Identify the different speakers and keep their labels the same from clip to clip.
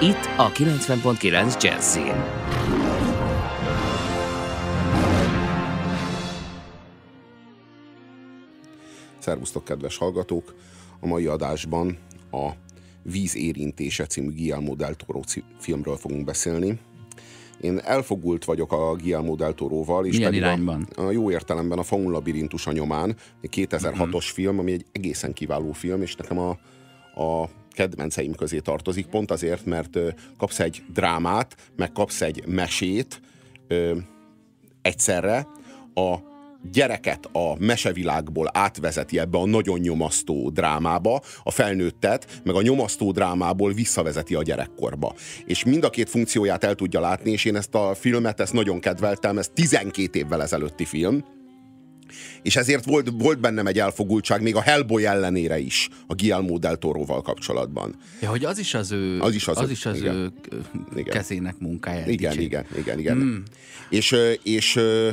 Speaker 1: Itt a 90.9 Jazzin.
Speaker 2: Szervusztok, kedves hallgatók! A mai adásban a Víz érintése című Guillermo del Toro filmről fogunk beszélni. Én elfogult vagyok a Guillermo del Toroval, és
Speaker 3: Milyen
Speaker 2: pedig
Speaker 3: irányban?
Speaker 2: A, a jó értelemben a Faun labirintus a nyomán, egy 2006-os
Speaker 3: Mhm.
Speaker 2: film, ami egy egészen kiváló film, és nekem a, a kedvenceim közé tartozik, pont azért, mert kapsz egy drámát, meg kapsz egy mesét ö, egyszerre, a gyereket a mesevilágból átvezeti ebbe a nagyon nyomasztó drámába, a felnőttet, meg a nyomasztó drámából visszavezeti a gyerekkorba. És mind a két funkcióját el tudja látni, és én ezt a filmet, ezt nagyon kedveltem, ez 12 évvel ezelőtti film, és ezért volt, volt bennem egy elfogultság még a Hellboy ellenére is a Guillermo del Toroval kapcsolatban.
Speaker 3: Ja, hogy az is az ő,
Speaker 2: Az is az
Speaker 3: az,
Speaker 2: ő-
Speaker 3: is az
Speaker 2: igen.
Speaker 3: ő
Speaker 2: Igen.
Speaker 3: kezének munkája.
Speaker 2: Igen,
Speaker 3: dicsér.
Speaker 2: igen, igen, igen. Mm. És, és, ö,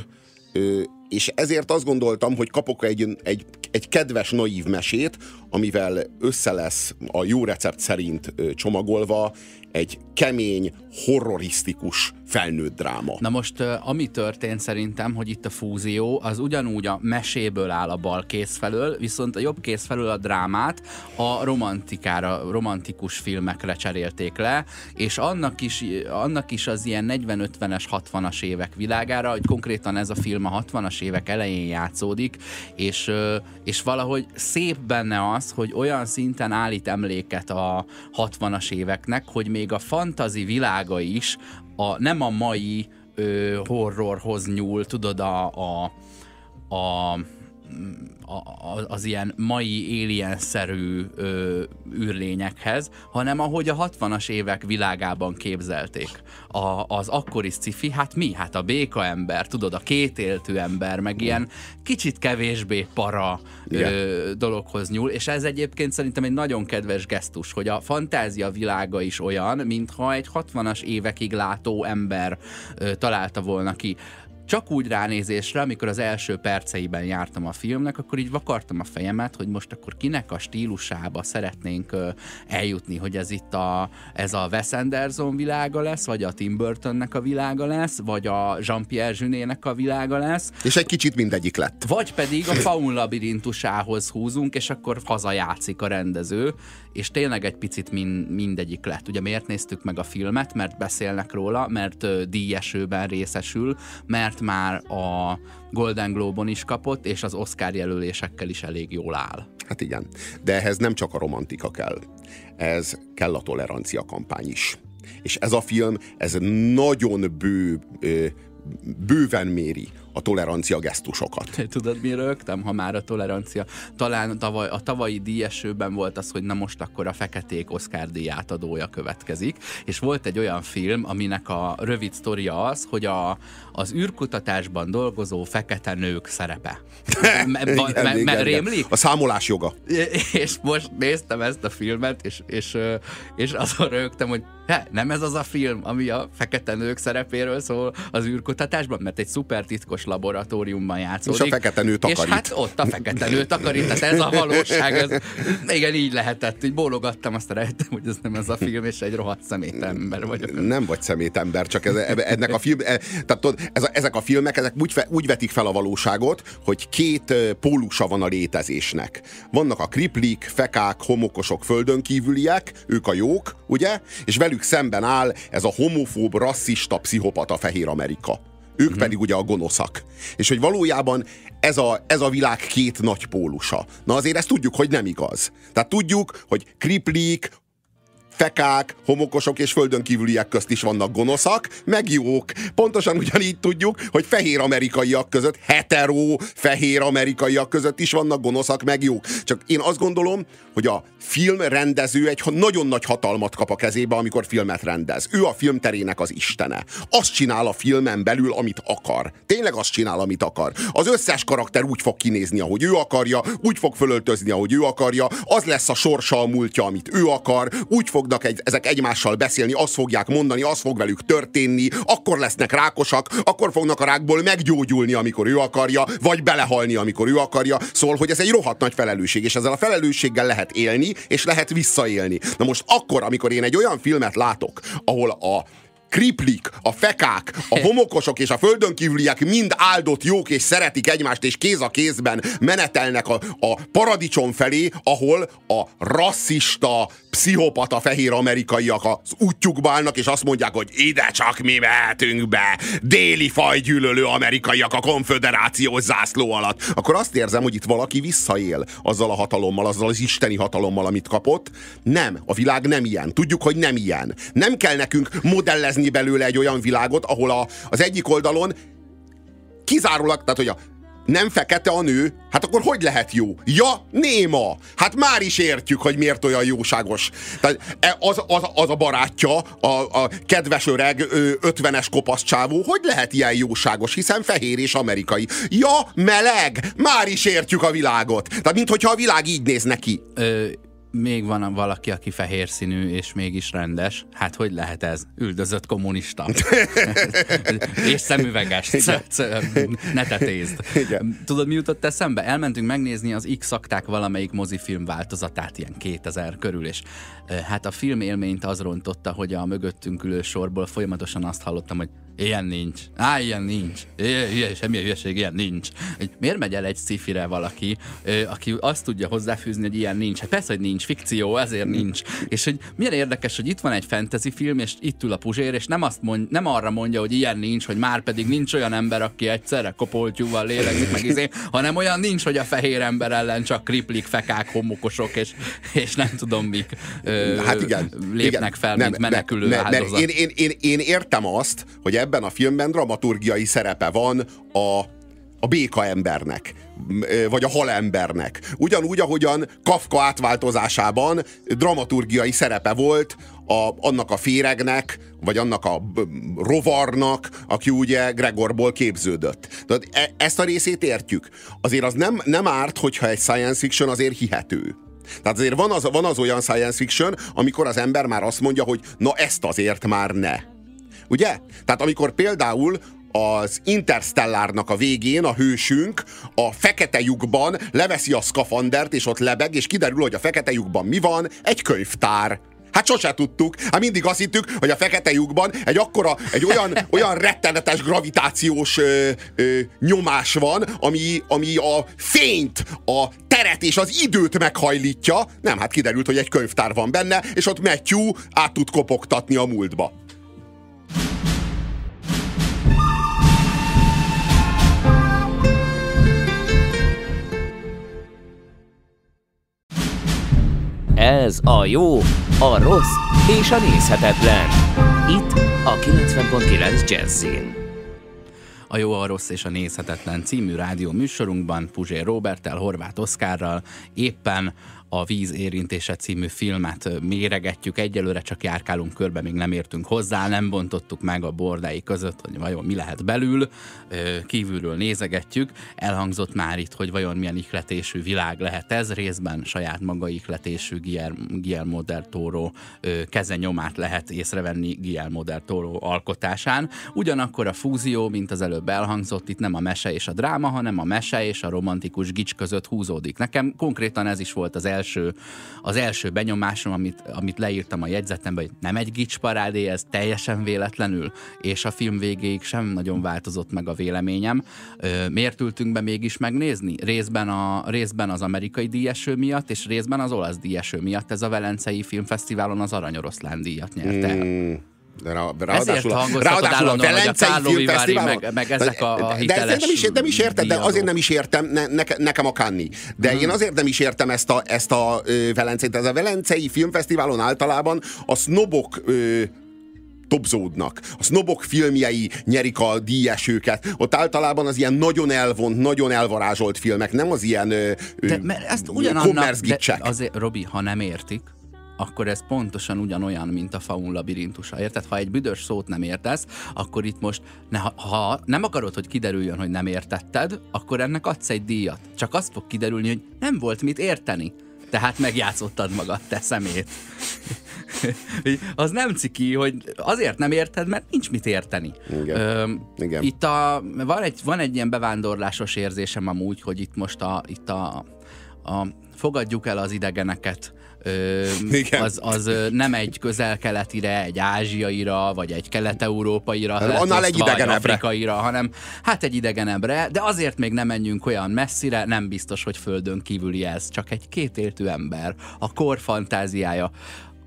Speaker 2: és ezért azt gondoltam, hogy kapok egy, egy, egy kedves, naív mesét, amivel össze lesz a jó recept szerint csomagolva egy kemény, horrorisztikus felnőtt dráma.
Speaker 3: Na most, ami történt szerintem, hogy itt a fúzió, az ugyanúgy a meséből áll a bal kéz felől, viszont a jobb kéz felől a drámát a romantikára, romantikus filmekre cserélték le, és annak is, annak is az ilyen 40-50-es, 60-as évek világára, hogy konkrétan ez a film a 60-as évek elején játszódik, és, és valahogy szép benne az, hogy olyan szinten állít emléket a 60-as éveknek, hogy még a fantazi világa is a, nem a mai ö, horrorhoz nyúl, tudod, a, a, a, a, az ilyen mai alien-szerű ö, űrlényekhez, hanem ahogy a 60-as évek világában képzelték. A, az akkori sci hát mi? Hát a béka ember, tudod, a kétéltű ember, meg ilyen kicsit kevésbé para
Speaker 2: Igen.
Speaker 3: ö, dologhoz nyúl, és ez egyébként szerintem egy nagyon kedves gesztus, hogy a fantázia világa is olyan, mintha egy 60-as évekig látó ember ö, találta volna ki. Csak úgy ránézésre, amikor az első perceiben jártam a filmnek, akkor így vakartam a fejemet, hogy most akkor kinek a stílusába szeretnénk eljutni, hogy ez itt a, ez a Wes Anderson világa lesz, vagy a Tim Burtonnek a világa lesz, vagy a Jean-Pierre Jeunet-nek a világa lesz,
Speaker 2: És egy kicsit mindegyik lett.
Speaker 3: vagy pedig a faun labirintusához húzunk, és akkor hazajátszik a rendező, és tényleg egy picit min, mindegyik lett. Ugye miért néztük meg a filmet? Mert beszélnek róla, mert díjesőben részesül, mert már a Golden Globe-on is kapott, és az Oscar jelölésekkel is elég jól áll.
Speaker 2: Hát igen. De ehhez nem csak a romantika kell. Ez kell a tolerancia kampány is. És ez a film, ez nagyon bő, bőven méri a tolerancia gesztusokat.
Speaker 3: Tudod, mi rögtem, ha már a tolerancia. Talán tavaly, a tavalyi díjesőben volt az, hogy na most akkor a feketék Oscar díj átadója következik, és volt egy olyan film, aminek a rövid sztoria az, hogy a, az űrkutatásban dolgozó fekete nők szerepe. Me,
Speaker 2: Igen,
Speaker 3: me, me,
Speaker 2: igen,
Speaker 3: rémlik?
Speaker 2: A számolás joga.
Speaker 3: És most néztem ezt a filmet, és, és, és azon rögtem, hogy he, nem ez az a film, ami a fekete nők szerepéről szól az űrkutatásban, mert egy szuper titkos laboratóriumban játszódik.
Speaker 2: És a fekete nő takarít.
Speaker 3: És hát ott a fekete nő takarít, tehát ez a valóság, ez, igen, így lehetett, így bólogattam, azt rejtem, hogy ez nem ez a film, és egy rohadt szemét ember vagyok.
Speaker 2: Nem vagy szemétember, csak ez, ennek a film, e, tehát tudod, ez a, ezek a filmek ezek úgy, úgy vetik fel a valóságot, hogy két pólusa van a létezésnek. Vannak a kriplik, fekák, homokosok, földön kívüliek, ők a jók, ugye? És velük szemben áll ez a homofób, rasszista, pszichopata Fehér Amerika. Ők hmm. pedig ugye a gonoszak. És hogy valójában ez a, ez a világ két nagy pólusa. Na azért ezt tudjuk, hogy nem igaz. Tehát tudjuk, hogy kriplik, fekák, homokosok és földön kívüliek közt is vannak gonoszak, meg jók. Pontosan ugyanígy tudjuk, hogy fehér amerikaiak között, hetero fehér amerikaiak között is vannak gonoszak, meg jók. Csak én azt gondolom, hogy a filmrendező egy nagyon nagy hatalmat kap a kezébe, amikor filmet rendez. Ő a filmterének az istene. Azt csinál a filmen belül, amit akar. Tényleg azt csinál, amit akar. Az összes karakter úgy fog kinézni, ahogy ő akarja, úgy fog fölöltözni, ahogy ő akarja, az lesz a sorsa a múltja, amit ő akar, úgy fognak egy, ezek egymással beszélni, azt fogják mondani, az fog velük történni, akkor lesznek rákosak, akkor fognak a rákból meggyógyulni, amikor ő akarja, vagy belehalni, amikor ő akarja. Szól, hogy ez egy rohadt nagy felelősség, és ezzel a felelősséggel lehet élni, és lehet visszaélni. Na most akkor, amikor én egy olyan filmet látok, ahol a kriplik, a fekák, a homokosok és a földön kívüliek mind áldott jók és szeretik egymást, és kéz a kézben menetelnek a, a paradicsom felé, ahol a rasszista, pszichopata fehér amerikaiak az útjukba állnak, és azt mondják, hogy ide csak mi mehetünk be, déli fajgyűlölő amerikaiak a konföderáció zászló alatt, akkor azt érzem, hogy itt valaki visszaél azzal a hatalommal, azzal az isteni hatalommal, amit kapott. Nem, a világ nem ilyen. Tudjuk, hogy nem ilyen. Nem kell nekünk modellezni belőle egy olyan világot, ahol a, az egyik oldalon kizárólag, tehát hogy a nem fekete a nő, hát akkor hogy lehet jó? Ja, néma! Hát már is értjük, hogy miért olyan jóságos. Tehát e, az, az, az a barátja, a, a kedves öreg ötvenes kopasz csávó, hogy lehet ilyen jóságos, hiszen fehér és amerikai. Ja, meleg! Már is értjük a világot. Tehát, mintha a világ így néz neki.
Speaker 3: Még van valaki, aki fehér színű és mégis rendes. Hát hogy lehet ez? Üldözött kommunista. és szemüveges. ne tetézd. Tudod, mi jutott eszembe? Elmentünk megnézni az X-akták valamelyik mozifilm változatát, ilyen 2000 körül, és hát a film élményt az rontotta, hogy a mögöttünk ülő sorból folyamatosan azt hallottam, hogy Ilyen nincs. Á, ilyen nincs. Ilyen, semmilyen hülyeség, ilyen nincs. Miért megy el egy szifire valaki, aki azt tudja hozzáfűzni, hogy ilyen nincs? Hát persze, hogy nincs, fikció, ezért nincs. És hogy milyen érdekes, hogy itt van egy fantasy film, és itt ül a Puzsér, és nem, azt mond, nem arra mondja, hogy ilyen nincs, hogy már pedig nincs olyan ember, aki egyszerre kopoltyúval lélegzik, meg izé, hanem olyan nincs, hogy a fehér ember ellen csak kriplik, fekák, homokosok, és, és nem tudom mik ö, hát igen, lépnek igen, fel, nem, mint menekülő nem,
Speaker 2: áldozat. Én, én, én, én értem azt, hogy ebben a filmben dramaturgiai szerepe van a, a béka embernek, vagy a halembernek. Ugyanúgy, ahogyan Kafka átváltozásában dramaturgiai szerepe volt a, annak a féregnek, vagy annak a rovarnak, aki ugye Gregorból képződött. Tehát e, ezt a részét értjük. Azért az nem, nem árt, hogyha egy science fiction azért hihető. Tehát azért van az, van az olyan science fiction, amikor az ember már azt mondja, hogy na ezt azért már ne. Ugye? Tehát amikor például az Interstellárnak a végén a hősünk a fekete lyukban leveszi a szkafandert, és ott lebeg, és kiderül, hogy a fekete lyukban mi van? Egy könyvtár. Hát sose tudtuk. Hát mindig azt hittük, hogy a fekete lyukban egy akkora, egy olyan, olyan rettenetes gravitációs ö, ö, nyomás van, ami, ami a fényt, a teret és az időt meghajlítja. Nem, hát kiderült, hogy egy könyvtár van benne, és ott Matthew át tud kopogtatni a múltba.
Speaker 1: Ez a jó, a rossz és a nézhetetlen. Itt a 90.9 Jazzin.
Speaker 3: A jó, a rossz és a nézhetetlen című rádió műsorunkban Puzsér Robertel, Horváth Oszkárral éppen a Víz érintése című filmet méregetjük. Egyelőre csak járkálunk körbe, még nem értünk hozzá, nem bontottuk meg a bordái között, hogy vajon mi lehet belül. Kívülről nézegetjük. Elhangzott már itt, hogy vajon milyen ihletésű világ lehet ez. Részben saját maga ihletésű Guillermo del Toro keze nyomát lehet észrevenni Guillermo del Toro alkotásán. Ugyanakkor a fúzió, mint az előbb elhangzott, itt nem a mese és a dráma, hanem a mese és a romantikus gics között húzódik. Nekem konkrétan ez is volt az első, az első benyomásom, amit, amit leírtam a jegyzetembe, hogy nem egy gicsparádé, ez teljesen véletlenül, és a film végéig sem nagyon változott meg a véleményem. Miért ültünk be mégis megnézni? Részben, a, részben az amerikai díjeső miatt, és részben az olasz díjeső miatt. Ez a Velencei Filmfesztiválon az Aranyoroszlán díjat nyerte. Mm.
Speaker 2: De rá,
Speaker 3: Ezért ráadásul a Velencei Filmfesztiválon. Meg, meg ezek a, a hiteles
Speaker 2: de, nem is, nem is értem, de azért nem is értem ne, ne, nekem a Kanni. De hmm. én azért nem is értem ezt a, ezt a ö, Velencei. Ez a Velencei Filmfesztiválon általában a sznobok ö, topzódnak. A sznobok filmjei nyerik a díjesőket. Ott általában az ilyen nagyon elvont, nagyon elvarázsolt filmek, nem az ilyen ö,
Speaker 3: de, mert ezt ugyanannak, de azért, Robi, ha nem értik, akkor ez pontosan ugyanolyan, mint a faun labirintusa. Érted? Ha egy büdös szót nem értesz, akkor itt most, ne, ha, nem akarod, hogy kiderüljön, hogy nem értetted, akkor ennek adsz egy díjat. Csak azt fog kiderülni, hogy nem volt mit érteni. Tehát megjátszottad magad, te szemét. az nem ciki, hogy azért nem érted, mert nincs mit érteni.
Speaker 2: Igen. Ö,
Speaker 3: Igen. Itt a, van, egy, van egy ilyen bevándorlásos érzésem amúgy, hogy itt most a, itt a, a fogadjuk el az idegeneket. az, az nem egy közel-keletire, egy ázsiaira, vagy egy kelet-európaira,
Speaker 2: annál egy idegenebbre.
Speaker 3: afrikaira, hanem hát egy idegenebbre, de azért még nem menjünk olyan messzire, nem biztos, hogy földön kívüli ez, csak egy kétéltű ember, a kor fantáziája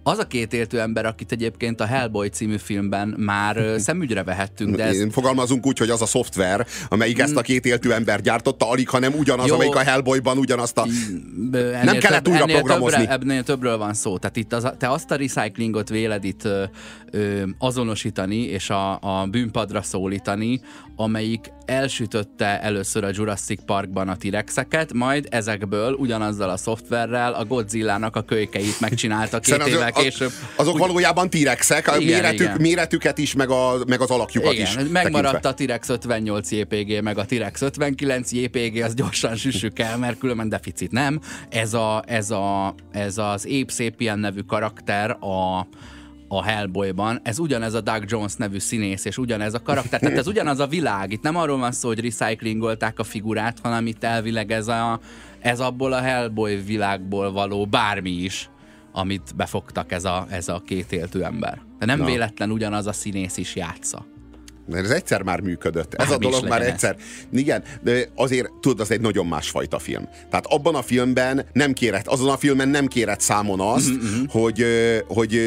Speaker 3: az a két éltő ember, akit egyébként a Hellboy című filmben már szemügyre vehettünk. De ez...
Speaker 2: Fogalmazunk úgy, hogy az a szoftver, amelyik ezt a két éltő ember gyártotta, alig, hanem ugyanaz, Jó, amelyik a Hellboyban ugyanazt a... Nem kellett több, újra ennél programozni.
Speaker 3: Többre, ennél többről van szó. Tehát itt az, te azt a recyclingot véled itt ö, ö, azonosítani, és a, a bűnpadra szólítani, amelyik elsütötte először a Jurassic Parkban a T-rexeket, majd ezekből ugyanazzal a szoftverrel a Godzilla-nak a kölykeit megcsinálta két évvel később.
Speaker 2: Azok Úgy, valójában T-rexek, a igen, méretük, igen. méretüket is, meg, a, meg az alakjukat igen, is.
Speaker 3: Megmaradt tekintve. a T-rex 58 JPG, meg a T-rex 59 JPG, az gyorsan süssük el, mert különben deficit nem. Ez, a, ez, a, ez az Ape Sapien nevű karakter a a Hellboyban, ez ugyanez a Doug Jones nevű színész, és ugyanez a karakter, tehát ez ugyanaz a világ. Itt nem arról van szó, hogy recyclingolták a figurát, hanem itt elvileg ez, a, ez abból a Hellboy világból való bármi is, amit befogtak ez a, ez a két éltő ember. De nem Na. véletlen ugyanaz a színész is játsza.
Speaker 2: Mert ez egyszer már működött. Ez Bármi a dolog már egyszer. Ez. Igen, de azért tudod, az egy nagyon másfajta film. Tehát abban a filmben nem kérett, azon a filmen nem kérett számon azt, mm-hmm. hogy, hogy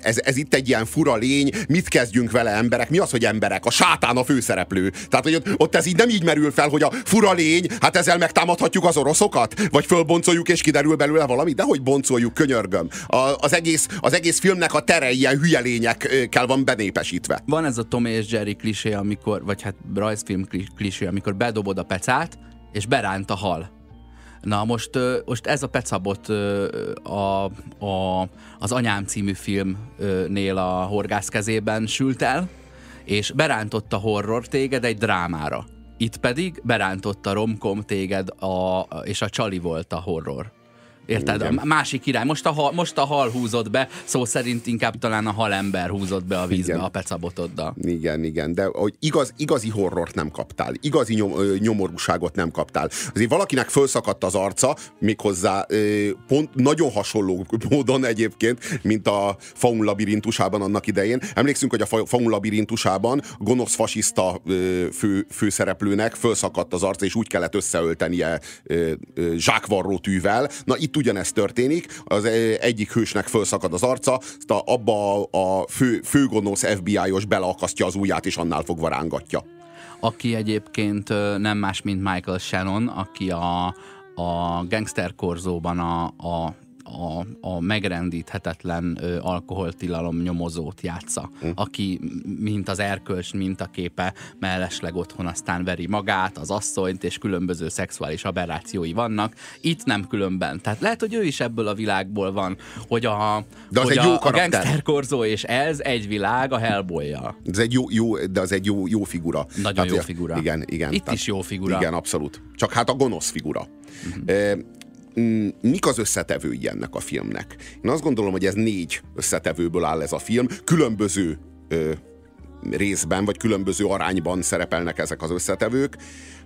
Speaker 2: ez, ez itt egy ilyen fura lény, mit kezdjünk vele emberek? Mi az, hogy emberek? A sátán a főszereplő. Tehát, hogy ott, ott ez így nem így merül fel, hogy a fura lény, hát ezzel megtámadhatjuk az oroszokat? Vagy fölboncoljuk és kiderül belőle valami? De hogy boncoljuk, könyörgöm. A, az, egész, az egész filmnek a tere ilyen hülye lényekkel van benépesítve.
Speaker 3: Van ez a Tom és Jerry klisé, amikor, vagy hát rajzfilm klisé, amikor bedobod a pecát, és beránt a hal Na most, most ez a pecabot a, a, az Anyám című filmnél a horgász kezében sült el, és berántotta horror téged egy drámára. Itt pedig berántotta romkom téged, a, és a csali volt a horror. Érted? Igen. A másik irány. Most a, hal, most a hal húzott be, szó szerint inkább talán a halember húzott be a vízbe igen. a pecabotoddal.
Speaker 2: Igen, igen, de hogy igaz, igazi horrort nem kaptál, igazi nyom, nyomorúságot nem kaptál. Azért valakinek felszakadt az arca, méghozzá pont nagyon hasonló módon egyébként, mint a Faun labirintusában annak idején. Emlékszünk, hogy a Faun labirintusában gonosz fasiszta fő, főszereplőnek felszakadt az arca, és úgy kellett összeöltenie zsákvarrótűvel. Na itt itt ugyanezt történik, az egyik hősnek felszakad az arca, abba a fő, főgonosz FBI-os beleakasztja az ujját, és annál fogva rángatja.
Speaker 3: Aki egyébként nem más, mint Michael Shannon, aki a, a Gangster Korzóban a, a a, a megrendíthetetlen ö, alkoholtilalom nyomozót játsza, hm. aki mint az erkölcs mintaképe mellesleg otthon aztán veri magát, az asszonyt, és különböző szexuális aberrációi vannak. Itt nem különben. Tehát lehet, hogy ő is ebből a világból van, hogy a,
Speaker 2: de az
Speaker 3: hogy
Speaker 2: egy jó
Speaker 3: a, a Gangster Korzó és ez egy világ a hellboy.
Speaker 2: Ez egy jó, jó, de az egy jó, jó figura.
Speaker 3: Nagyon tehát, jó figura.
Speaker 2: Igen, igen.
Speaker 3: Itt tehát, is jó figura.
Speaker 2: Igen, abszolút. Csak hát a gonosz figura. Uh-huh. Mm, mik az összetevői ennek a filmnek? Én azt gondolom, hogy ez négy összetevőből áll ez a film, különböző ö, részben, vagy különböző arányban szerepelnek ezek az összetevők.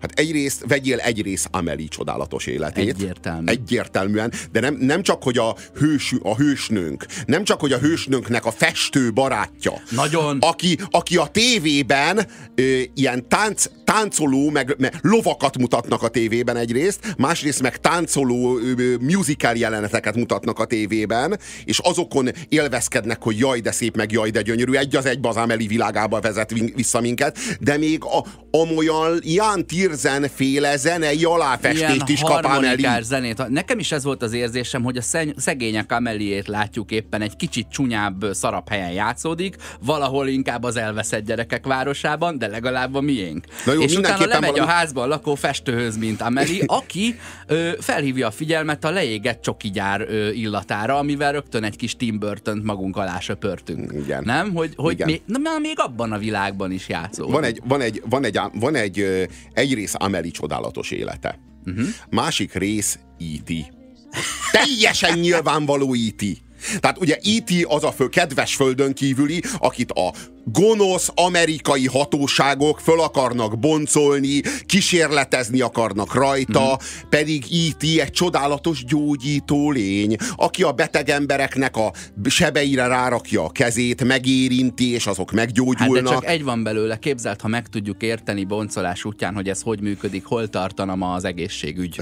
Speaker 2: Hát egyrészt vegyél egy rész Amelie csodálatos életét.
Speaker 3: Egyértelmű.
Speaker 2: Egyértelműen, de nem, nem csak, hogy a, hős, a hősnőnk, nem csak, hogy a hősnőnknek a festő barátja.
Speaker 3: Nagyon.
Speaker 2: Aki, aki a tévében ö, ilyen tánc, táncoló, meg, meg lovakat mutatnak a tévében egyrészt, másrészt meg táncoló ö, musical jeleneteket mutatnak a tévében, és azokon élvezkednek, hogy jaj, de szép, meg jaj, de gyönyörű, egy az egy az Ameli világába vezet vissza minket, de még a, amolyan Jan Tirzen féle zenei aláfestést is kap Ameli.
Speaker 3: zenét. Nekem is ez volt az érzésem, hogy a szegények Ameliét látjuk éppen egy kicsit csúnyább, szarap helyen játszódik, valahol inkább az elveszett gyerekek városában, de legalább a miénk. Na jó, és utána lemegy valami... a házban lakó festőhöz, mint Ameli, aki ö, felhívja a figyelmet a leégett csokigyár ö, illatára, amivel rögtön egy kis Tim burton magunk alá söpörtünk. Igen. Nem? Hogy, hogy Igen. Még, na, még abban a világban is játszó.
Speaker 2: Van egy, van egy, van egy, van egy, egy rész Ameli csodálatos élete. Uh-huh. Másik rész E.T. Teljesen nyilvánvaló E.T. Tehát ugye E.T. az a fő kedves földön kívüli, akit a gonosz amerikai hatóságok föl akarnak boncolni, kísérletezni akarnak rajta, mm. pedig E.T. egy csodálatos gyógyító lény, aki a beteg embereknek a sebeire rárakja a kezét, megérinti, és azok meggyógyulnak. Hát de
Speaker 3: csak egy van belőle, képzelt, ha meg tudjuk érteni boncolás útján, hogy ez hogy működik, hol tartana ma az egészségügy.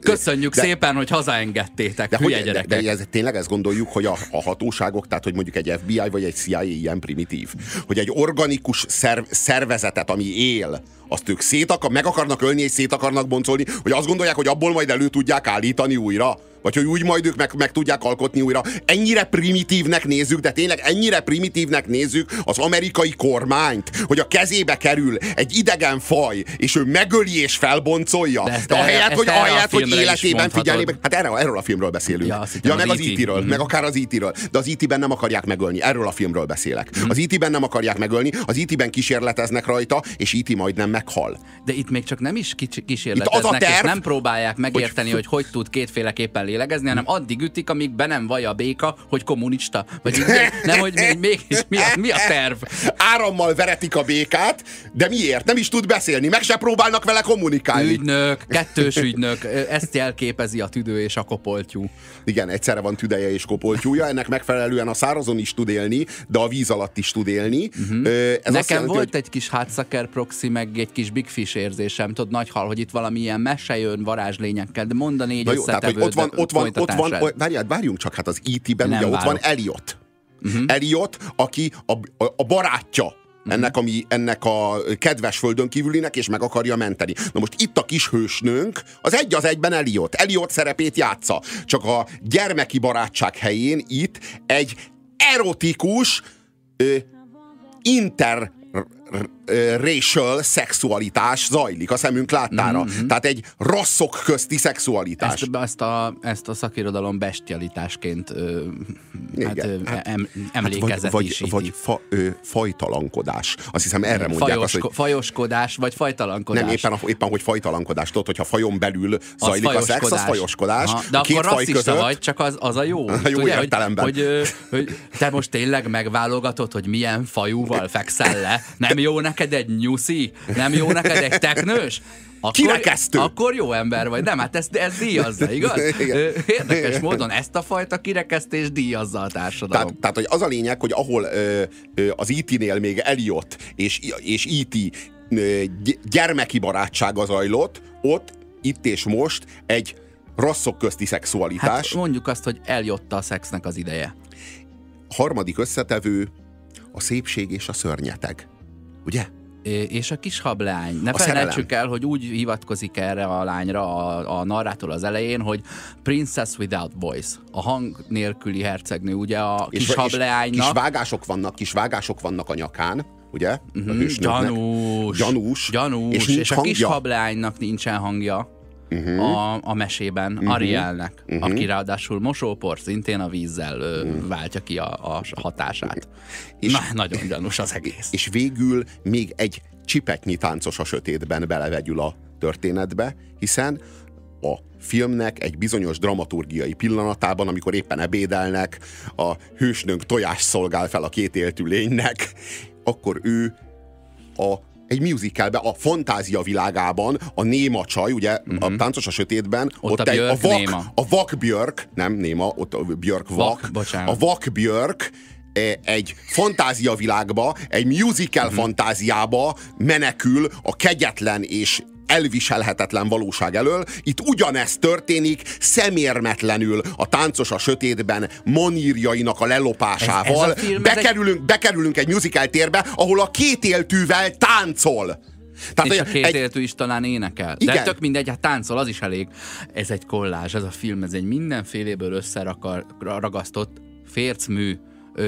Speaker 3: Köszönjük de, szépen, hogy hazaengedtétek, de, hülye hogy, gyerekek.
Speaker 2: De, de ez, tényleg ezt gondoljuk, hogy a, a hatóságok, tehát hogy mondjuk egy FBI vagy egy CIA ilyen primitív, hogy egy organikus szerv, szervezetet, ami él, azt ők szét akar, meg akarnak ölni és szét akarnak boncolni, hogy azt gondolják, hogy abból majd elő tudják állítani újra. Vagy hogy úgy majd ők meg, meg tudják alkotni újra. Ennyire primitívnek nézzük, de tényleg ennyire primitívnek nézzük az amerikai kormányt, hogy a kezébe kerül egy idegen faj, és ő megöli és felboncolja. De, de ahelyett, hogy, ahelyett, hogy életében figyelni. Hát erről, erről a filmről beszélünk. Ja, ja meg az IT-ről, e mm-hmm. meg akár az IT-ről. De az IT-ben nem akarják megölni. Erről a filmről beszélek. Mm-hmm. Az IT-ben nem akarják megölni, az IT-ben kísérleteznek rajta, és IT majdnem meghal.
Speaker 3: De itt még csak nem is kísérleteznek, az a terv, és nem próbálják megérteni, hogy hogy, hogy tud kétféleképpen lélegezni, hanem addig ütik, amíg be nem vaj a béka, hogy kommunista. Vagy nem, hogy még, mégis mi a, mi a terv?
Speaker 2: Árammal veretik a békát, de miért? Nem is tud beszélni, meg se próbálnak vele kommunikálni.
Speaker 3: Ügynök, kettős ügynök, ezt jelképezi a tüdő és a kopoltyú.
Speaker 2: Igen, egyszerre van tüdeje és kopoltyúja, ennek megfelelően a szárazon is tud élni, de a víz alatt is tud élni. Uh-huh.
Speaker 3: Ez Nekem jelenti, volt hogy... egy kis hátsaker proxy, meg egy kis Big Fish érzésem, tudod, nagy hal, hogy itt valami ilyen mese jön varázslényekkel, de mondani egy jó, tehát, hogy
Speaker 2: ott van, ott van, ott van, várjál, várjunk csak, hát az IT-ben ugye ott van Elliot. Uh-huh. Elliot, aki a, a, a barátja mhm. ennek, ami, ennek a kedves földön kívülinek, és meg akarja menteni. Na most itt a kis hősnőnk, az egy az egyben Eliott. Eliott szerepét játsza. Csak a gyermeki barátság helyén itt egy erotikus, ö, inter racial szexualitás zajlik a szemünk láttára. Mm-hmm. Tehát egy rasszok közti szexualitás.
Speaker 3: Ezt, ezt, a, ezt a szakirodalom bestialitásként ö, hát, ö, hát, em, emlékezett hát
Speaker 2: vagy,
Speaker 3: is.
Speaker 2: Vagy, vagy fa, ö, fajtalankodás. Azt hiszem erre mondják
Speaker 3: Fajos, azt, hogy... Fajoskodás, vagy fajtalankodás.
Speaker 2: Nem, éppen, éppen hogy fajtalankodás. Tudod, hogyha fajon belül zajlik a szex, az fajoskodás. Aha,
Speaker 3: de akkor rasszista között... vagy, csak az, az a jó.
Speaker 2: A jó Ugye, értelemben.
Speaker 3: Hogy, hogy, hogy te most tényleg megválogatod, hogy milyen fajúval fekszel le. Nem jó neked egy nyuszi? Nem jó neked egy teknős?
Speaker 2: Akkor, Kirekesztő.
Speaker 3: Akkor jó ember vagy. Nem, hát ez, ez díjazza, igaz? Igen. Érdekes módon ezt a fajta kirekesztés díjazza a társadalom.
Speaker 2: Tehát, tehát hogy az a lényeg, hogy ahol ö, ö, az IT-nél még Eliott és, és IT ö, gyermeki barátsága zajlott, ott, itt és most egy rasszok közti szexualitás. Hát
Speaker 3: mondjuk azt, hogy eljött a szexnek az ideje.
Speaker 2: Harmadik összetevő a szépség és a szörnyeteg. Ugye?
Speaker 3: és a kis hableány. Ne felejtsük el, hogy úgy hivatkozik erre a lányra a, a narrátor az elején, hogy Princess Without Voice, a hang nélküli hercegnő, ugye a kis és, hableánynak.
Speaker 2: kis vágások vannak, kis vágások vannak a nyakán, ugye?
Speaker 3: Uh-huh, gyanús.
Speaker 2: Gyanús.
Speaker 3: Gyanús. És, és a kis hableánynak nincsen hangja uh-huh. a, a mesében uh-huh. Arielnek, uh-huh. aki ráadásul mosópor szintén a vízzel uh-huh. váltja ki a, a hatását. És, Na, nagyon gyanús az egész.
Speaker 2: És végül még egy csipetnyi táncos a sötétben belevegyül a történetbe, hiszen a filmnek egy bizonyos dramaturgiai pillanatában, amikor éppen ebédelnek, a hősnőnk tojás szolgál fel a két éltű lénynek, akkor ő a egy musicalbe, a fantázia világában a néma csaj, ugye uh-huh. a mhm. táncos a sötétben,
Speaker 3: ott, ott a, egy, a, vak,
Speaker 2: néma. a vak Björk, nem néma, ott a Björk vak, vak a vak Björk egy fantáziavilágba, egy musical
Speaker 3: Mhm.
Speaker 2: fantáziába menekül a kegyetlen és elviselhetetlen valóság elől. Itt ugyanezt történik szemérmetlenül a táncos a sötétben manírjainak a lelopásával.
Speaker 3: Ez- ez a film, ez egy-
Speaker 2: bekerülünk, bekerülünk egy musical térbe, ahol a kétéltűvel táncol. Tehát
Speaker 3: és a két
Speaker 2: egy-
Speaker 3: éltő is talán énekel. De
Speaker 2: Igen.
Speaker 3: tök mindegy, hát táncol, az is elég. Ez egy kollázs, ez a film, ez egy mindenféléből összeragasztott fércmű,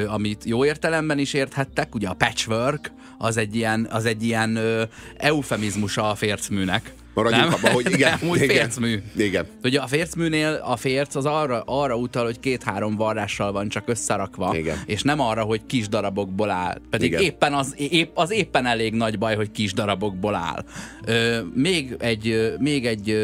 Speaker 3: amit jó értelemben is érthettek, ugye a patchwork, az egy ilyen, az egy ilyen ö, eufemizmusa a fércműnek.
Speaker 2: Maradjunk
Speaker 3: Nem?
Speaker 2: abban, hogy igen,
Speaker 3: Nem, úgy
Speaker 2: igen.
Speaker 3: fércmű.
Speaker 2: Igen.
Speaker 3: Ugye a fércműnél a férc az arra, arra utal, hogy két-három varrással van csak összerakva,
Speaker 2: Igen.
Speaker 3: és nem arra, hogy kis darabokból áll. Pedig
Speaker 2: Igen.
Speaker 3: éppen az, épp, az éppen elég nagy baj, hogy kis darabokból áll. Ö, még egy, még egy,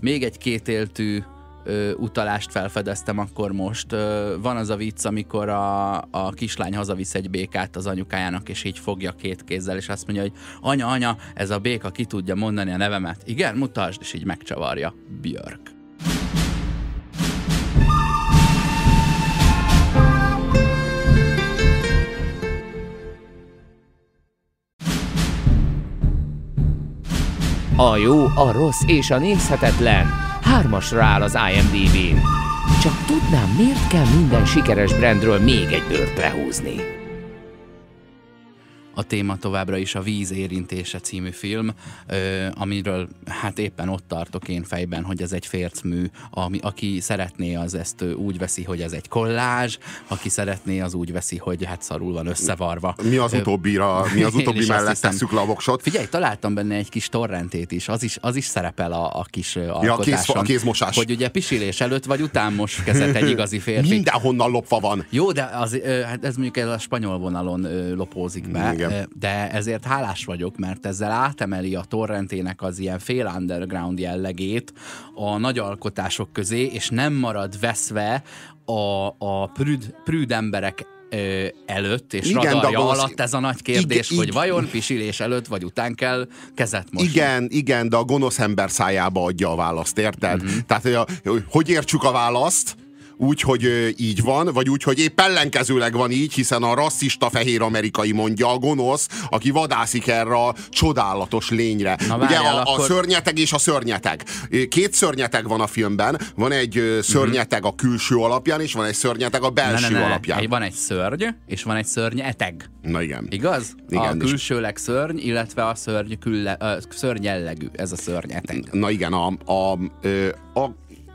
Speaker 3: még egy kétéltű ö, utalást felfedeztem akkor most. Ö, van az a vicc, amikor a, a kislány hazavisz egy békát az anyukájának, és így fogja két kézzel, és azt mondja, hogy anya, anya, ez a béka ki tudja mondani a nevemet. Igen, mutasd, és így megcsavarja. Björk.
Speaker 1: A jó, a rossz és a nézhetetlen hármasra áll az IMDb-n. Csak tudnám, miért kell minden sikeres brandről még egy bőrt lehúzni.
Speaker 3: A téma továbbra is a Víz érintése című film, ö, amiről hát éppen ott tartok én fejben, hogy ez egy fércmű, ami, aki szeretné, az ezt úgy veszi, hogy ez egy kollázs, aki szeretné, az úgy veszi, hogy hát szarul van összevarva.
Speaker 2: Mi az utóbbira, mi az utóbbi mellett tesszük le a voksot?
Speaker 3: Figyelj, találtam benne egy kis torrentét is, az is, az is szerepel a, a kis alkotáson.
Speaker 2: a kézmosás.
Speaker 3: Hogy ugye pisilés előtt vagy után mos kezet egy igazi férfi.
Speaker 2: Mindenhonnan lopva van.
Speaker 3: Jó, de az, hát ez mondjuk ez a spanyol vonalon lopózik be,
Speaker 2: Igen.
Speaker 3: Ö, de ezért hálás vagyok, mert ezzel átemeli a torrentének az ilyen fél underground jellegét a nagy alkotások közé, és nem marad veszve a, a prűd, prűd emberek ö, előtt és
Speaker 2: Igen,
Speaker 3: radarja
Speaker 2: az-
Speaker 3: alatt ez a nagy kérdés,
Speaker 2: Igen,
Speaker 3: hogy
Speaker 2: igen.
Speaker 3: vajon pisilés előtt vagy után kell kezet mosni.
Speaker 2: Igen, igen, de a gonosz ember szájába adja a választ, érted?
Speaker 3: Mhm.
Speaker 2: Tehát, hogy, a, hogy értsük a választ? Úgy, hogy így van, vagy úgy, hogy épp ellenkezőleg van így, hiszen a rasszista fehér amerikai mondja a gonosz, aki vadászik erre a csodálatos lényre.
Speaker 3: Na,
Speaker 2: Ugye
Speaker 3: várjál,
Speaker 2: a, a
Speaker 3: akkor-
Speaker 2: szörnyeteg és a szörnyeteg. Két szörnyeteg van a filmben, van egy ö, szörnyeteg a külső alapján, és van egy szörnyeteg a
Speaker 3: Mhm. Ne,
Speaker 2: belső
Speaker 3: ne, ne.
Speaker 2: alapján.
Speaker 3: Van egy szörny, és van egy szörny eteg.
Speaker 2: Na igen.
Speaker 3: Igaz?
Speaker 2: Igen,
Speaker 3: a külsőleg szörny, illetve a szörny, külle, szörny jellegű, ez a szörny eteg.
Speaker 2: Na igen, a, a, ö, a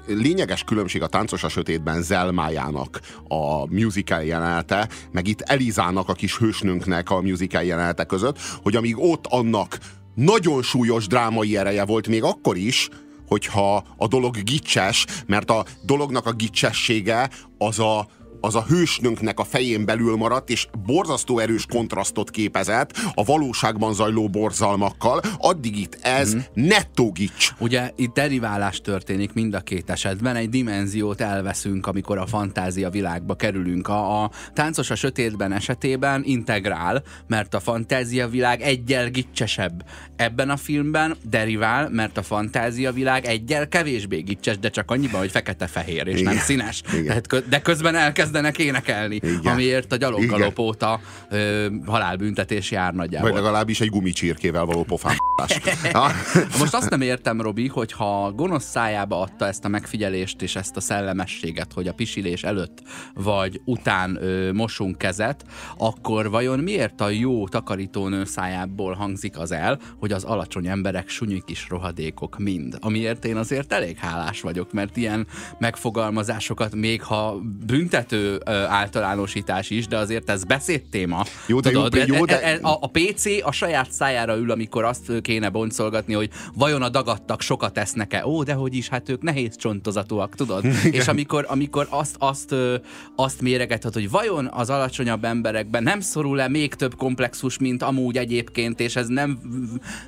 Speaker 2: lényeges különbség a Táncos a Sötétben Zelmájának a musical jelenete, meg itt Elizának, a kis hősnőnknek a musical jelenete között, hogy amíg ott annak nagyon súlyos drámai ereje volt még akkor is, hogyha a dolog gicses, mert a dolognak a gicsessége az a, az a hősnőnknek a fején belül maradt, és borzasztó erős kontrasztot képezett a valóságban zajló borzalmakkal, addig itt ez mm. nettó gics.
Speaker 3: Ugye itt deriválás történik mind a két esetben, egy dimenziót elveszünk, amikor a fantázia világba kerülünk. A, a táncos a sötétben esetében integrál, mert a fantázia világ egyel gicsesebb. Ebben a filmben derivál, mert a fantázia világ egyel kevésbé gicses, de csak annyiban, hogy fekete-fehér és nem
Speaker 2: Igen.
Speaker 3: színes.
Speaker 2: Igen.
Speaker 3: Tehát, de közben elkezdenek énekelni,
Speaker 2: Igen.
Speaker 3: amiért a gyaloggalop óta ö, halálbüntetés jár nagyjából.
Speaker 2: Vagy legalábbis egy gumicsirkével való pofánpás.
Speaker 3: Most azt nem értem, Robi, hogy ha gonosz szájába adta ezt a megfigyelést és ezt a szellemességet, hogy a pisilés előtt vagy után ö, mosunk kezet, akkor vajon miért a jó takarítónő szájából hangzik az el, hogy az alacsony emberek sunyi kis rohadékok mind? Amiért én azért elég hálás vagyok, mert ilyen megfogalmazásokat, még ha büntető ö, általánosítás is, de azért ez beszédtéma.
Speaker 2: Jó, de jó,
Speaker 3: Tudod,
Speaker 2: jó, de-
Speaker 3: e- e- a, a PC a saját szájára ül, amikor azt kéne boncolgatni, hogy vajon a dagadtak sokat esznek-e. Ó, de hogy is, hát ők nehéz csontozatúak, tudod? És amikor, amikor azt, azt, ö, azt méregethet, hogy vajon az alacsonyabb emberekben nem szorul-e még több komplexus, mint amúgy egyébként, és ez nem,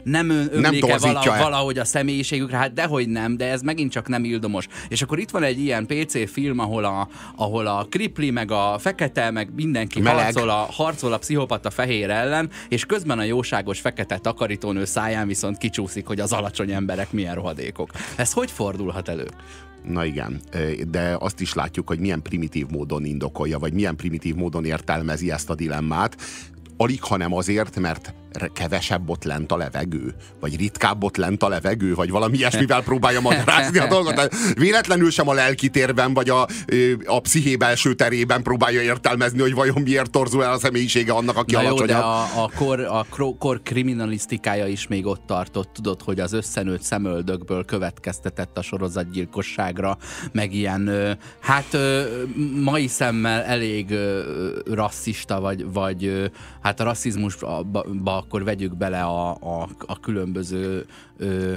Speaker 3: nem ömlik-e vala, valahogy a személyiségükre, hát dehogy nem, de ez megint csak nem ildomos. És akkor itt van egy ilyen PC film, ahol a, ahol a kripli, meg a fekete, meg mindenki
Speaker 2: Meleg.
Speaker 3: harcol a, harcol a pszichopata fehér ellen, és közben a jóságos fekete takarítónő pályán viszont kicsúszik, hogy az alacsony emberek milyen rohadékok. Ez hogy fordulhat elő?
Speaker 2: Na igen, de azt is látjuk, hogy milyen primitív módon indokolja, vagy milyen primitív módon értelmezi ezt a dilemmát. Alig, hanem azért, mert kevesebb ott lent a levegő, vagy ritkább ott lent a levegő, vagy valami ilyesmivel próbálja magyarázni a dolgot. Véletlenül sem a lelkitérben, vagy a, a psziché belső terében próbálja értelmezni, hogy vajon miért torzul el a személyisége annak, aki
Speaker 3: Na
Speaker 2: alacsonyabb.
Speaker 3: Jó, de a, a, kor, a kor kriminalisztikája is még ott tartott, tudod, hogy az összenőtt szemöldökből következtetett a sorozatgyilkosságra, meg ilyen, hát mai szemmel elég rasszista, vagy, vagy hát a rasszizmusba akkor vegyük bele a, a, a különböző ö,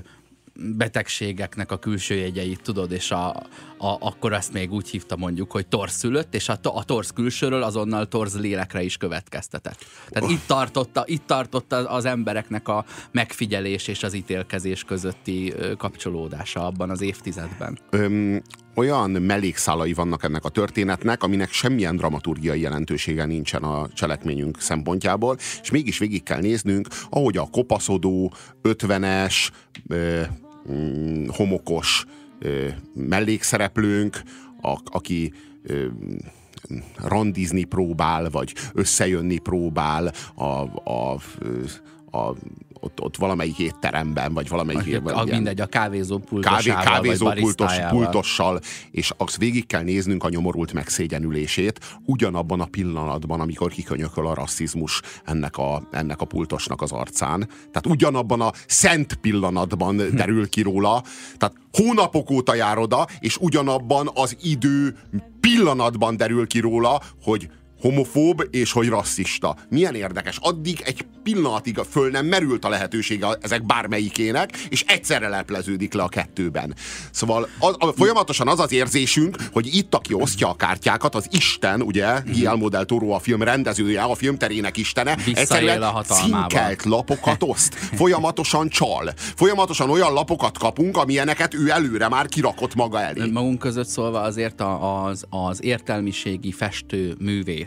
Speaker 3: betegségeknek a külső jegyeit, tudod, és a, a, akkor ezt még úgy hívta mondjuk, hogy torsz szülött, és a, a torsz külsőről azonnal torz lélekre is következtetett. Tehát oh. itt, tartotta, itt tartotta az embereknek a megfigyelés és az ítélkezés közötti kapcsolódása abban az évtizedben.
Speaker 2: Öm, olyan mellékszálai vannak ennek a történetnek, aminek semmilyen dramaturgiai jelentősége nincsen a cselekményünk szempontjából, és mégis végig kell néznünk, ahogy a kopaszodó, ötvenes, mm, homokos mellékszereplőnk, a, aki ö, randizni próbál, vagy összejönni próbál a, a, a ott, ott valamelyik étteremben, vagy valamelyik...
Speaker 3: A, a, mindegy, a kávézó pultosával, kávé, kávézó pultos,
Speaker 2: pultossal, és azt végig kell néznünk a nyomorult megszégyenülését, ugyanabban a pillanatban, amikor kikönyököl a rasszizmus ennek a, ennek a pultosnak az arcán. Tehát ugyanabban a szent pillanatban derül ki róla. Tehát hónapok óta jár oda, és ugyanabban az idő pillanatban derül ki róla, hogy homofób és hogy rasszista. Milyen érdekes. Addig egy pillanatig föl nem merült a lehetősége ezek bármelyikének, és egyszerre lepleződik le a kettőben. Szóval az, a, folyamatosan az az érzésünk, hogy itt, aki osztja a kártyákat, az Isten, ugye, mm-hmm. Guillermo del Toro a film rendezője, a filmterének istene, egyszerűen a cinkelt lapokat oszt. Folyamatosan csal. Folyamatosan olyan lapokat kapunk, amilyeneket ő előre már kirakott maga elé.
Speaker 3: Magunk között szólva azért az, az értelmiségi festő művész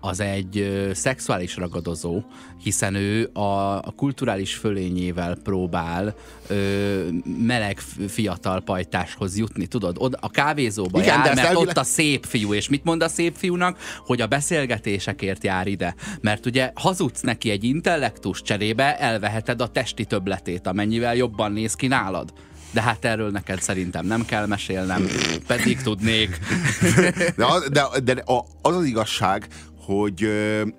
Speaker 3: az egy szexuális ragadozó, hiszen ő a, a kulturális fölényével próbál ö, meleg fiatal pajtáshoz jutni, tudod? Oda, a kávézóba Igen, jár, mert elvileg... ott a szép fiú, és mit mond a szép fiúnak? Hogy a beszélgetésekért jár ide. Mert ugye hazudsz neki egy intellektus cserébe, elveheted a testi töbletét, amennyivel jobban néz ki nálad de hát erről neked szerintem nem kell mesélnem, pedig tudnék.
Speaker 2: De, az, de, de az az igazság, hogy,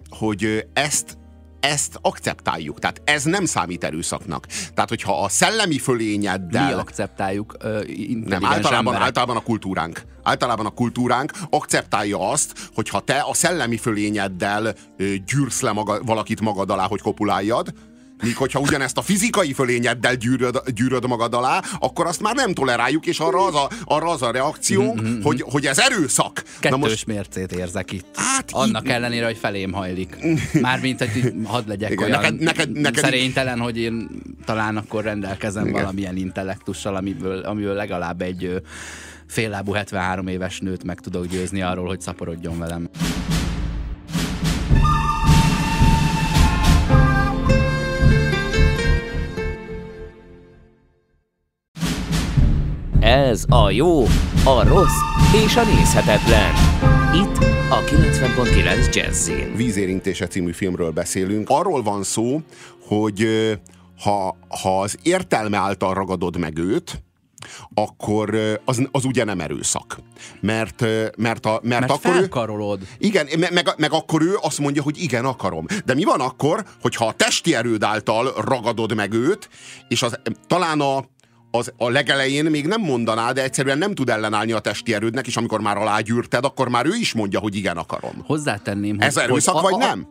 Speaker 2: hogy ezt ezt akceptáljuk. Tehát ez nem számít erőszaknak. Tehát, hogyha a szellemi fölényeddel...
Speaker 3: Mi akceptáljuk ö,
Speaker 2: Nem, általában, általában a kultúránk. Általában a kultúránk akceptálja azt, hogyha te a szellemi fölényeddel gyűrsz le maga, valakit magad alá, hogy kopuláljad, Míg hogyha ugyanezt a fizikai fölényeddel gyűröd, gyűröd magad alá, akkor azt már nem toleráljuk, és arra az a, arra az a reakciónk, mm-hmm. hogy, hogy ez erőszak.
Speaker 3: Kettős Na most, mércét érzek itt. Hát Annak így... ellenére, hogy felém hajlik. Mármint, hogy hadd legyek Igen, olyan neked, neked, neked szerénytelen, hogy én talán akkor rendelkezem Igen. valamilyen intellektussal, amiből, amiből legalább egy féllábú 73 éves nőt meg tudok győzni arról, hogy szaporodjon velem.
Speaker 1: Ez a jó, a rossz és a nézhetetlen. Itt a 90.9 Jazzin.
Speaker 2: Vízérintése című filmről beszélünk. Arról van szó, hogy ha, ha az értelme által ragadod meg őt, akkor az, az ugye nem erőszak. Mert, mert, a, mert,
Speaker 3: mert
Speaker 2: akkor
Speaker 3: felkarolod.
Speaker 2: Ő, igen, meg, meg akkor ő azt mondja, hogy igen, akarom. De mi van akkor, hogyha a testi erőd által ragadod meg őt, és az, talán a, az a legelején még nem mondaná, de egyszerűen nem tud ellenállni a testi erődnek, és amikor már alágyűrted, akkor már ő is mondja, hogy igen, akarom.
Speaker 3: Hozzátenném,
Speaker 2: hogy... Ez erőszak, hogy a, vagy a, nem?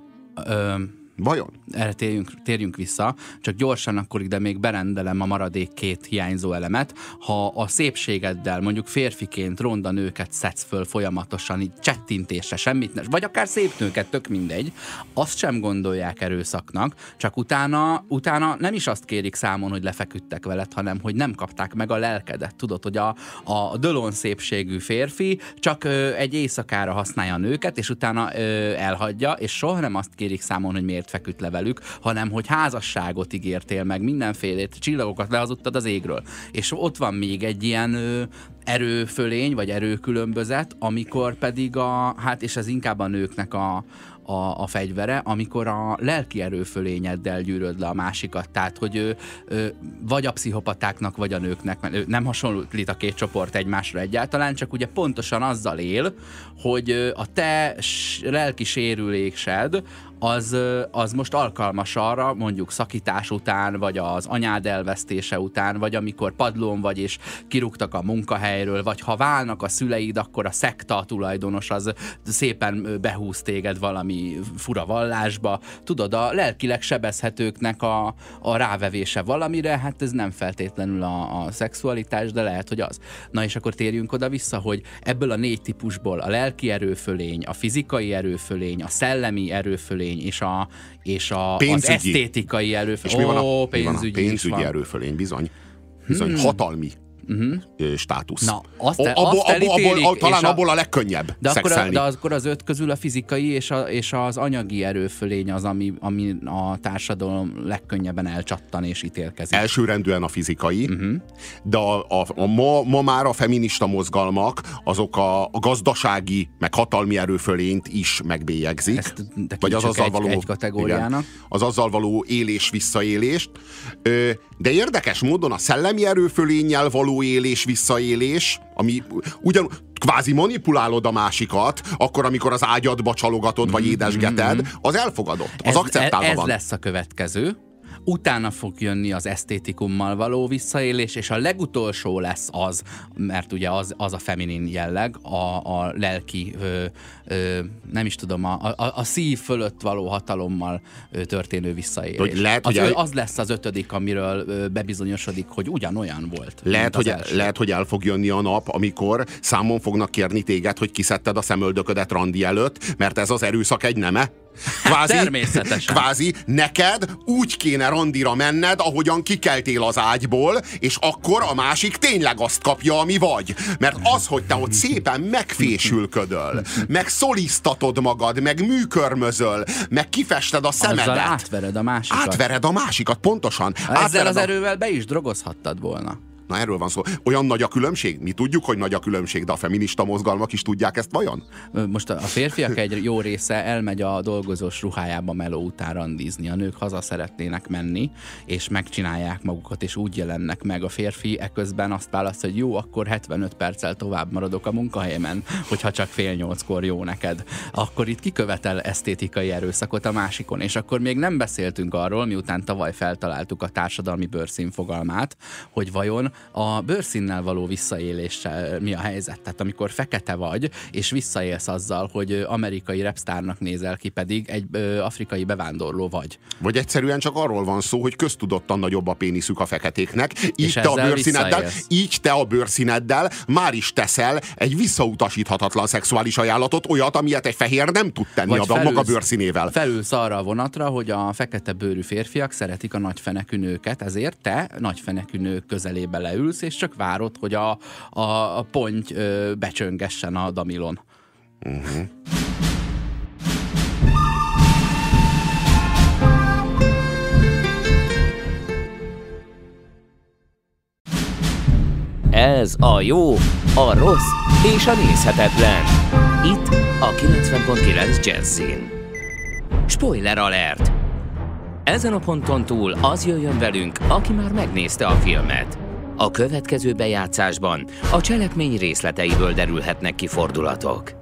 Speaker 3: Ö,
Speaker 2: Vajon?
Speaker 3: Erre térjünk, térjünk vissza, csak gyorsan akkor ide még berendelem a maradék két hiányzó elemet. Ha a szépségeddel, mondjuk férfiként ronda nőket szedsz föl folyamatosan, így csettintésre, semmit ne, vagy akár szép nőket, tök mindegy, azt sem gondolják erőszaknak, csak utána, utána nem is azt kérik számon, hogy lefeküdtek veled, hanem hogy nem kapták meg a lelkedet. Tudod, hogy a, a dölon szépségű férfi csak ö, egy éjszakára használja a nőket, és utána ö, elhagyja, és soha nem azt kérik számon, hogy miért miért feküdt le velük, hanem hogy házasságot ígértél meg, mindenfélét, csillagokat lehazudtad az égről. És ott van még egy ilyen ö, erőfölény, vagy erőkülönbözet, amikor pedig a, hát és ez inkább a nőknek a, a, a fegyvere, amikor a lelki erőfölényeddel gyűröd le a másikat. Tehát, hogy ő, ő vagy a pszichopatáknak, vagy a nőknek, mert ő nem hasonlít a két csoport egymásra egyáltalán, csak ugye pontosan azzal él, hogy a te lelki sérülésed az, az most alkalmas arra, mondjuk szakítás után, vagy az anyád elvesztése után, vagy amikor padlón vagy, és kirúgtak a munkahelyről, vagy ha válnak a szüleid, akkor a szekta a tulajdonos az szépen behúz téged valami fura vallásba. Tudod, a lelkileg sebezhetőknek a, a rávevése valamire, hát ez nem feltétlenül a, a szexualitás, de lehet, hogy az. Na és akkor térjünk oda vissza, hogy ebből a négy típusból a lelki erőfölény, a fizikai erőfölény, a szellemi erőfölény, erőfölény és, a, és a, az esztétikai erőfölény. És mi van
Speaker 2: a, pénzügyi, mi van a pénzügyi erőfölény? Bizony. Bizony, hmm. hatalmi uh-huh. státusz.
Speaker 3: Na, azt, el, abból, azt
Speaker 2: abból, abból, talán a, abból a legkönnyebb
Speaker 3: de akkor, a, de akkor az öt közül a fizikai és, a, és az anyagi erőfölény az, ami, ami a társadalom legkönnyebben elcsattan és ítélkezik.
Speaker 2: Elsőrendűen a fizikai, uh-huh. de a, a, a, ma, ma már a feminista mozgalmak azok a, a gazdasági, meg hatalmi erőfölényt is megbélyegzik. Ezt
Speaker 3: vagy az azzal egy, való, egy kategóriának.
Speaker 2: Igen, az azzal való élés-visszaélést. De érdekes módon a szellemi erőfölénnyel való élés, visszaélés, ami ugyan kvázi manipulálod a másikat, akkor, amikor az ágyadba csalogatod, vagy mm-hmm. édesgeted, az elfogadott, az ez, akceptálva
Speaker 3: ez
Speaker 2: van.
Speaker 3: lesz a következő, utána fog jönni az esztétikummal való visszaélés, és a legutolsó lesz az, mert ugye az, az a feminin jelleg, a, a lelki, ö, ö, nem is tudom, a, a, a szív fölött való hatalommal ö, történő visszaélés. Hogy lehet, az, hogy az lesz az ötödik, amiről ö, bebizonyosodik, hogy ugyanolyan volt.
Speaker 2: Lehet hogy, lehet, hogy el fog jönni a nap, amikor számon fognak kérni téged, hogy kiszedted a szemöldöködet randi előtt, mert ez az erőszak egy neme.
Speaker 3: Kvázi, Természetesen.
Speaker 2: Kvázi neked úgy kéne randira menned, ahogyan kikeltél az ágyból, és akkor a másik tényleg azt kapja, ami vagy. Mert az, hogy te ott szépen megfésülködöl, meg szolisztatod magad, meg műkörmözöl, meg kifested a szemedet. Azzal
Speaker 3: átvered a másikat.
Speaker 2: Átvered a másikat, pontosan.
Speaker 3: Ezzel átvered az a... erővel be is drogozhattad volna.
Speaker 2: Na erről van szó. Olyan nagy a különbség? Mi tudjuk, hogy nagy a különbség, de a feminista mozgalmak is tudják ezt vajon?
Speaker 3: Most a férfiak egy jó része elmegy a dolgozós ruhájába meló után randizni. A nők haza szeretnének menni, és megcsinálják magukat, és úgy jelennek meg. A férfi eközben azt választ, hogy jó, akkor 75 perccel tovább maradok a munkahelyemen, hogyha csak fél nyolckor jó neked. Akkor itt kikövetel esztétikai erőszakot a másikon, és akkor még nem beszéltünk arról, miután tavaly feltaláltuk a társadalmi bőrszín fogalmát, hogy vajon a bőrszínnel való visszaéléssel mi a helyzet? Tehát amikor fekete vagy, és visszaélsz azzal, hogy amerikai repstárnak nézel ki, pedig egy ö, afrikai bevándorló vagy.
Speaker 2: Vagy egyszerűen csak arról van szó, hogy köztudottan nagyobb a péniszük a feketéknek, így te a bőrszíneddel, így te a bőrszíneddel már is teszel egy visszautasíthatatlan szexuális ajánlatot, olyat, amilyet egy fehér nem tud tenni vagy a maga bőrszínével.
Speaker 3: Felülsz arra a vonatra, hogy a fekete bőrű férfiak szeretik a nagyfenekű nőket, ezért te nagyfenekű nők közelébe leülsz, és csak várod, hogy a, a, a ponty ö, becsöngessen a damilon. Uh-huh.
Speaker 1: Ez a jó, a rossz és a nézhetetlen. Itt a 90.9 Jazzin. Spoiler alert! Ezen a ponton túl az jöjjön velünk, aki már megnézte a filmet. A következő bejátszásban a cselekmény részleteiből derülhetnek ki fordulatok.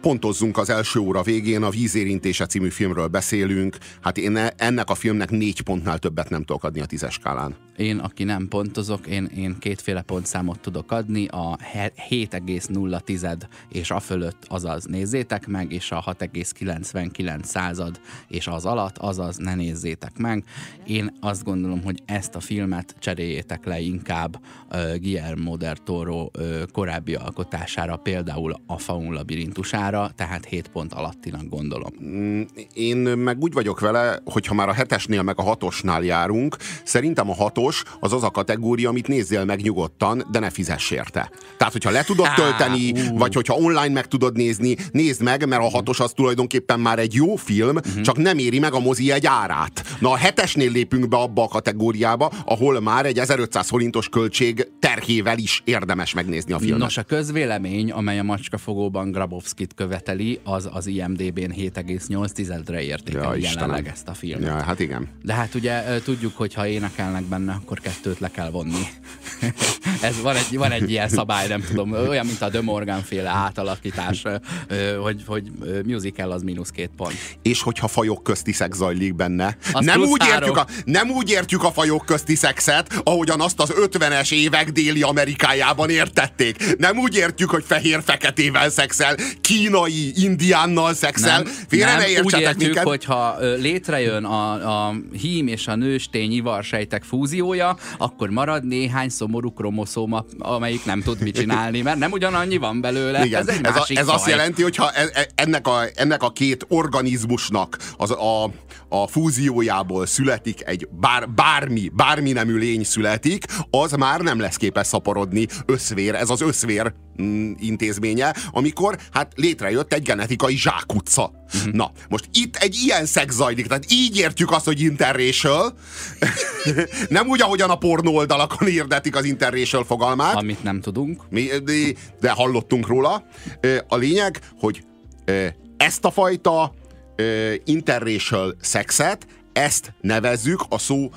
Speaker 2: Pontozzunk az első óra végén, a Vízérintése című filmről beszélünk. Hát én e- ennek a filmnek négy pontnál többet nem tudok adni a tízes skálán.
Speaker 3: Én, aki nem pontozok, én, én kétféle pontszámot tudok adni, a 7,0 és a fölött, azaz nézzétek meg, és a 6,99 század és az alatt, azaz ne nézzétek meg. Én azt gondolom, hogy ezt a filmet cseréljétek le inkább uh, Guillermo del Toro uh, korábbi alkotására, például a Faun labirintusára, számára, tehát 7 pont alattinak gondolom.
Speaker 2: Mm, én meg úgy vagyok vele, hogy ha már a hetesnél meg a hatosnál járunk, szerintem a hatos az az a kategória, amit nézzél meg nyugodtan, de ne fizess érte. Tehát, hogyha le tudod tölteni,
Speaker 3: uh.
Speaker 2: vagy hogyha online meg tudod nézni, nézd meg, mert a hatos az tulajdonképpen már egy jó film, uh-huh. csak nem éri meg a mozi egy árát. Na a hetesnél lépünk be abba a kategóriába, ahol már egy 1500 forintos költség terhével is érdemes megnézni a filmet.
Speaker 3: Nos, a közvélemény, amely a macskafogóban Grabowskit követeli, az az IMDB-n 7,8-re értékeli ja, jelenleg ezt a filmet.
Speaker 2: Ja, hát igen.
Speaker 3: De hát ugye tudjuk, hogy ha énekelnek benne, akkor kettőt le kell vonni. Ez van egy, van egy ilyen szabály, nem tudom, olyan, mint a The Morgan féle átalakítás, hogy, hogy musical az mínusz két pont.
Speaker 2: És hogyha fajok közti szex zajlik benne. nem úgy, értjük a, nem úgy értjük a fajok közti szexet, ahogyan azt az 50-es évek déli Amerikájában értették. Nem úgy értjük, hogy fehér-feketével szexel, kínai indiánnal szexel.
Speaker 3: Félre ne úgy értjük, minket. hogyha létrejön a, a hím és a nőstény ivarsejtek fúziója, akkor marad néhány szomorú kromoszóma, amelyik nem tud mit csinálni, mert nem ugyanannyi van belőle. Igen, ez egy ez, a,
Speaker 2: ez azt jelenti, hogy ha e, e, ennek a, ennek a két organizmusnak az, a, a fúziójából születik egy bár, bármi, bármi nemű lény születik, az már nem lesz képes szaporodni összvér, ez az összvér mm, intézménye, amikor hát létrejött egy genetikai zsákutca. Uh-huh. Na, most itt egy ilyen szex zajlik, tehát így értjük azt, hogy interracial, nem úgy, ahogyan a pornó oldalakon hirdetik az interracial fogalmát.
Speaker 3: Amit nem tudunk.
Speaker 2: Mi, de, de hallottunk róla. A lényeg, hogy ezt a fajta interracial szexet, ezt nevezzük a szó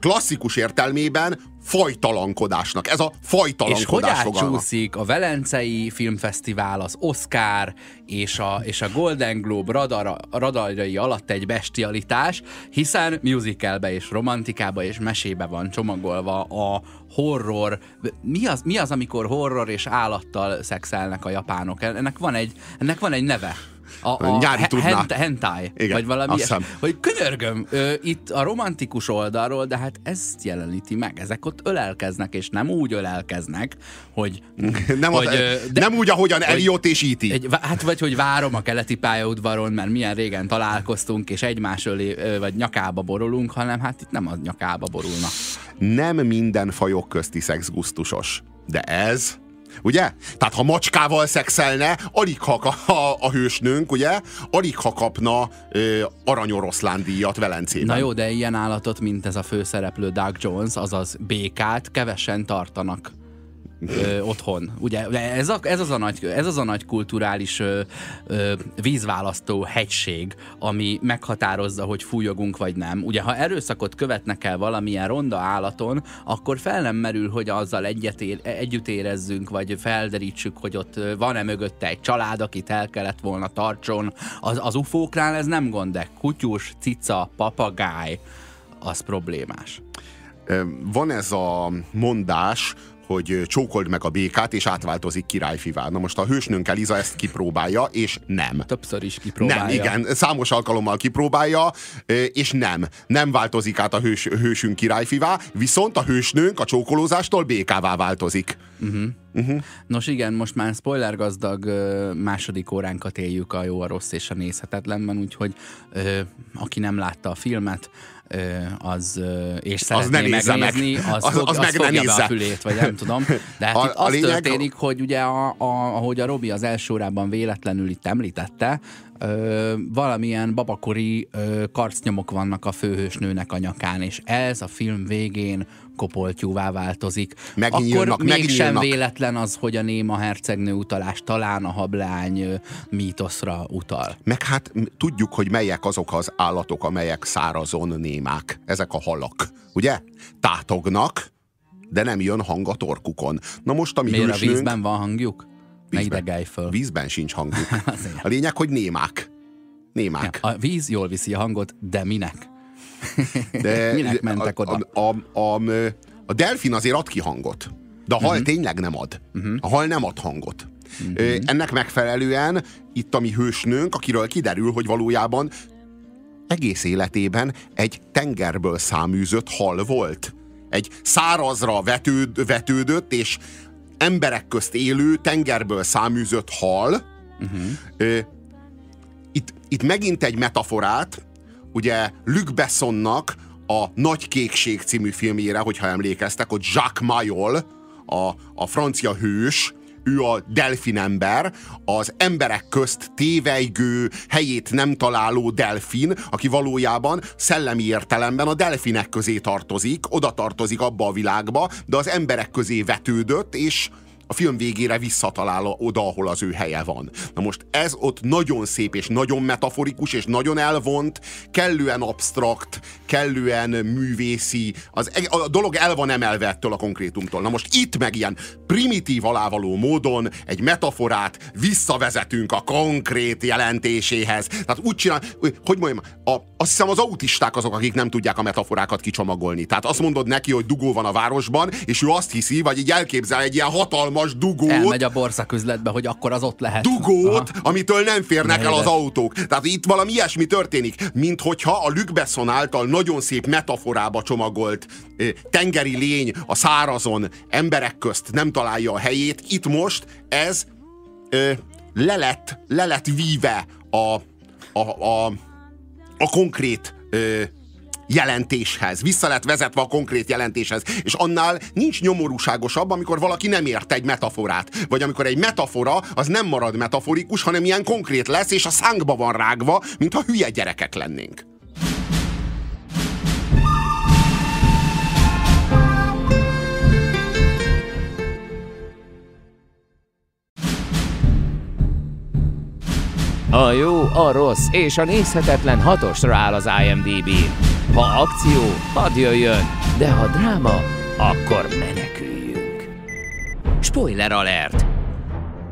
Speaker 2: klasszikus értelmében fajtalankodásnak. Ez a fajtalankodás
Speaker 3: És hogy átcsúszik a Velencei Filmfesztivál, az Oscar és a, és a Golden Globe radar, radarai alatt egy bestialitás, hiszen musicalbe és romantikába és mesébe van csomagolva a horror. Mi az, mi az amikor horror és állattal szexelnek a japánok? Ennek van egy, ennek van egy neve.
Speaker 2: A, a Nyári tudná.
Speaker 3: hentai, Igen, vagy valami ilyes, Hogy könyörgöm, ö, itt a romantikus oldalról, de hát ezt jeleníti meg. Ezek ott ölelkeznek, és nem úgy ölelkeznek, hogy...
Speaker 2: nem, hogy, az, de, nem úgy, ahogyan Eliott és E.T.
Speaker 3: Egy, hát vagy, hogy várom a keleti pályaudvaron, mert milyen régen találkoztunk, és egymás ölé, vagy nyakába borulunk, hanem hát itt nem a nyakába borulnak.
Speaker 2: Nem minden fajok közti szexgusztusos, de ez ugye? Tehát ha macskával szexelne, alig ha a, a, a hősnőnk, ugye? Alig ha kapna ö, aranyoroszlán díjat Velencében.
Speaker 3: Na jó, de ilyen állatot, mint ez a főszereplő Doug Jones, azaz békát kevesen tartanak ö, otthon. Ugye ez, a, ez, az a nagy, ez az a nagy kulturális ö, ö, vízválasztó hegység, ami meghatározza, hogy fújogunk vagy nem. Ugye ha erőszakot követnek el valamilyen ronda állaton, akkor fel nem merül, hogy azzal egyet ér, együtt érezzünk, vagy felderítsük, hogy ott van-e mögötte egy család, akit el kellett volna tartson. Az, az ufóknál ez nem gond, de kutyus, cica, papagáj, az problémás.
Speaker 2: Van ez a mondás, hogy csókold meg a békát, és átváltozik királyfivá. Na most a hősnőnk Eliza ezt kipróbálja, és nem.
Speaker 3: Többször is kipróbálja.
Speaker 2: Nem, igen, számos alkalommal kipróbálja, és nem. Nem változik át a hős, hősünk királyfivá, viszont a hősnőnk a csókolózástól békává változik.
Speaker 3: Uh-huh. Uh-huh. Nos igen, most már spoiler gazdag második óránkat éljük a jó, a rossz és a nézhetetlenben, úgyhogy aki nem látta a filmet, az, és szeretné az megnézni, meg. az, az, fog, az, az meg fogja be a fülét, vagy nem tudom. De hát a, itt az lényeg... történik, hogy ugye a, a, ahogy a Robi az első órában véletlenül itt említette, ö, valamilyen babakori ö, karcnyomok vannak a főhősnőnek a nyakán, és ez a film végén kopoltyúvá változik. Megnyílnak, Akkor mégsem véletlen az, hogy a néma hercegnő utalás talán a hablány mítoszra utal.
Speaker 2: Meg hát tudjuk, hogy melyek azok az állatok, amelyek szárazon némák. Ezek a halak, ugye? Tátognak, de nem jön hang a torkukon. Na most a mi
Speaker 3: Miért hősnőnk... a vízben van hangjuk? Vízben, föl.
Speaker 2: vízben sincs hangjuk. a lényeg, hogy némák. Némák.
Speaker 3: Ja, a víz jól viszi a hangot, de minek? De Minek mentek oda?
Speaker 2: A, a, a, a delfin azért ad ki hangot, de a hal uh-huh. tényleg nem ad. Uh-huh. A hal nem ad hangot. Uh-huh. Ennek megfelelően itt a mi hősnőnk, akiről kiderül, hogy valójában egész életében egy tengerből száműzött hal volt. Egy szárazra vetőd, vetődött, és emberek közt élő tengerből száműzött hal, Uh-huh. Itt, itt megint egy metaforát, ugye Luc Bessonnak a Nagy Kékség című filmjére, hogyha emlékeztek, hogy Jacques Mayol, a, a francia hős, ő a delfinember, az emberek közt tévejgő, helyét nem találó delfin, aki valójában szellemi értelemben a delfinek közé tartozik, oda tartozik abba a világba, de az emberek közé vetődött, és a film végére visszatalál oda, ahol az ő helye van. Na most ez ott nagyon szép, és nagyon metaforikus, és nagyon elvont, kellően abstrakt, kellően művészi, az, e- a dolog el van emelve ettől a konkrétumtól. Na most itt meg ilyen primitív alávaló módon egy metaforát visszavezetünk a konkrét jelentéséhez. Tehát úgy csinál, hogy mondjam, a, azt hiszem az autisták azok, akik nem tudják a metaforákat kicsomagolni. Tehát azt mondod neki, hogy dugó van a városban, és ő azt hiszi, vagy így elképzel egy ilyen hatalmas hatalmas dugót.
Speaker 3: Elmegy a borszaküzletbe, hogy akkor az ott lehet.
Speaker 2: Dugót, Aha. amitől nem férnek el az autók. Tehát itt valami ilyesmi történik, mint hogyha a Luc Besson által nagyon szép metaforába csomagolt tengeri lény a szárazon emberek közt nem találja a helyét. Itt most ez ö, le, lett, le lett víve a, a, a, a konkrét ö, jelentéshez, vissza lett vezetve a konkrét jelentéshez, és annál nincs nyomorúságosabb, amikor valaki nem ért egy metaforát, vagy amikor egy metafora az nem marad metaforikus, hanem ilyen konkrét lesz, és a szánkba van rágva, mintha hülye gyerekek lennénk.
Speaker 1: A jó, a rossz és a nézhetetlen hatosra áll az imdb ha akció, hadd jöjjön, de ha dráma, akkor meneküljünk. Spoiler alert!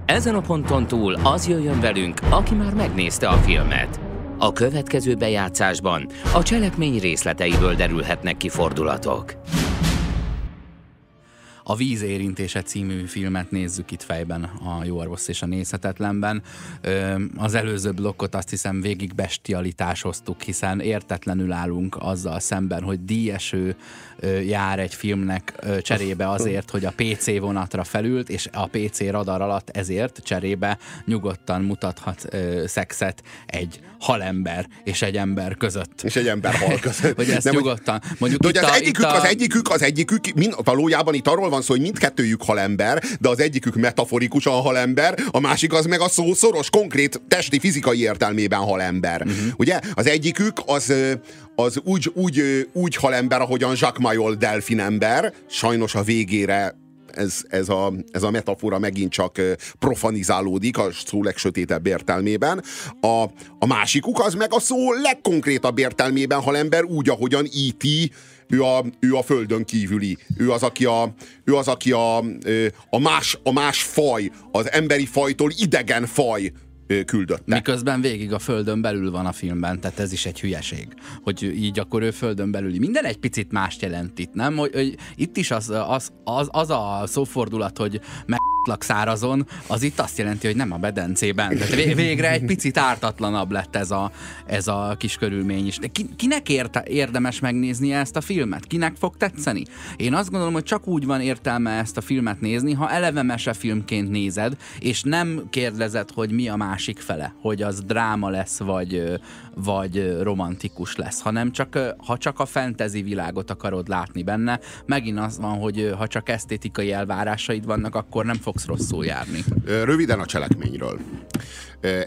Speaker 1: Ezen a ponton túl az jöjjön velünk, aki már megnézte a filmet. A következő bejátszásban a cselekmény részleteiből derülhetnek ki fordulatok.
Speaker 3: A Víz érintése című filmet nézzük itt fejben a Jó Orvos és a Nézhetetlenben. Az előző blokkot azt hiszem végig bestialitásoztuk, hiszen értetlenül állunk azzal szemben, hogy díjeső jár egy filmnek cserébe azért, hogy a PC vonatra felült, és a PC radar alatt ezért cserébe nyugodtan mutathat szexet egy halember és egy ember között.
Speaker 2: És egy ember hal között.
Speaker 3: hogy ezt Nem, nyugodtan. Mondjuk
Speaker 2: de hogy az, a, egyikük, a... az egyikük, az egyikük, mind, valójában itt arról van szó, hogy mindkettőjük halember, de az egyikük metaforikusan halember, a másik az meg a szó szoros, konkrét testi, fizikai értelmében halember. Uh-huh. Ugye? Az egyikük az, az úgy, úgy, úgy halember, ahogyan Jacques Mayol delfin ember, sajnos a végére ez, ez, a, ez a metafora megint csak profanizálódik a szó legsötétebb értelmében. A, a másikuk az meg a szó legkonkrétabb értelmében, ha ember úgy, ahogyan E.T. Ő a, ő a földön kívüli. Ő az, aki a, ő az, aki a, a, más, a más faj, az emberi fajtól idegen faj küldötte.
Speaker 3: Miközben végig a földön belül van a filmben, tehát ez is egy hülyeség, hogy így akkor ő földön belüli. Minden egy picit mást jelent itt, nem? Hogy, hogy itt is az, az, az, az a szófordulat, hogy meg szárazon, az itt azt jelenti, hogy nem a bedencében. Tehát végre egy picit ártatlanabb lett ez a, ez a kis körülmény is. De ki, kinek érte, érdemes megnézni ezt a filmet? Kinek fog tetszeni? Én azt gondolom, hogy csak úgy van értelme ezt a filmet nézni, ha eleve mesefilmként nézed, és nem kérdezed, hogy mi a másik fele, hogy az dráma lesz, vagy, vagy romantikus lesz, hanem csak, ha csak a fantasy világot akarod látni benne, megint az van, hogy ha csak esztétikai elvárásaid vannak, akkor nem fogsz rosszul járni.
Speaker 2: Röviden a cselekményről.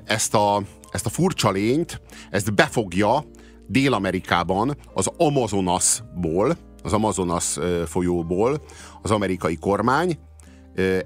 Speaker 2: Ezt a, ezt a furcsa lényt, ezt befogja Dél-Amerikában az Amazonasból, az Amazonas folyóból az amerikai kormány,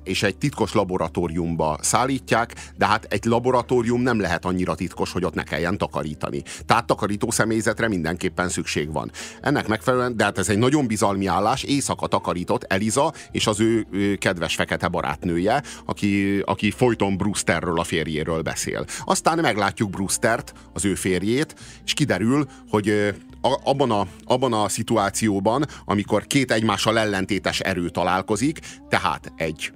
Speaker 2: és egy titkos laboratóriumba szállítják, de hát egy laboratórium nem lehet annyira titkos, hogy ott ne kelljen takarítani. Tehát takarító személyzetre mindenképpen szükség van. Ennek megfelelően, de hát ez egy nagyon bizalmi állás, éjszaka takarított Eliza és az ő, kedves fekete barátnője, aki, aki folyton Brewsterről, a férjéről beszél. Aztán meglátjuk Brewstert, az ő férjét, és kiderül, hogy abban a, abban a szituációban, amikor két egymással ellentétes erő találkozik, tehát egy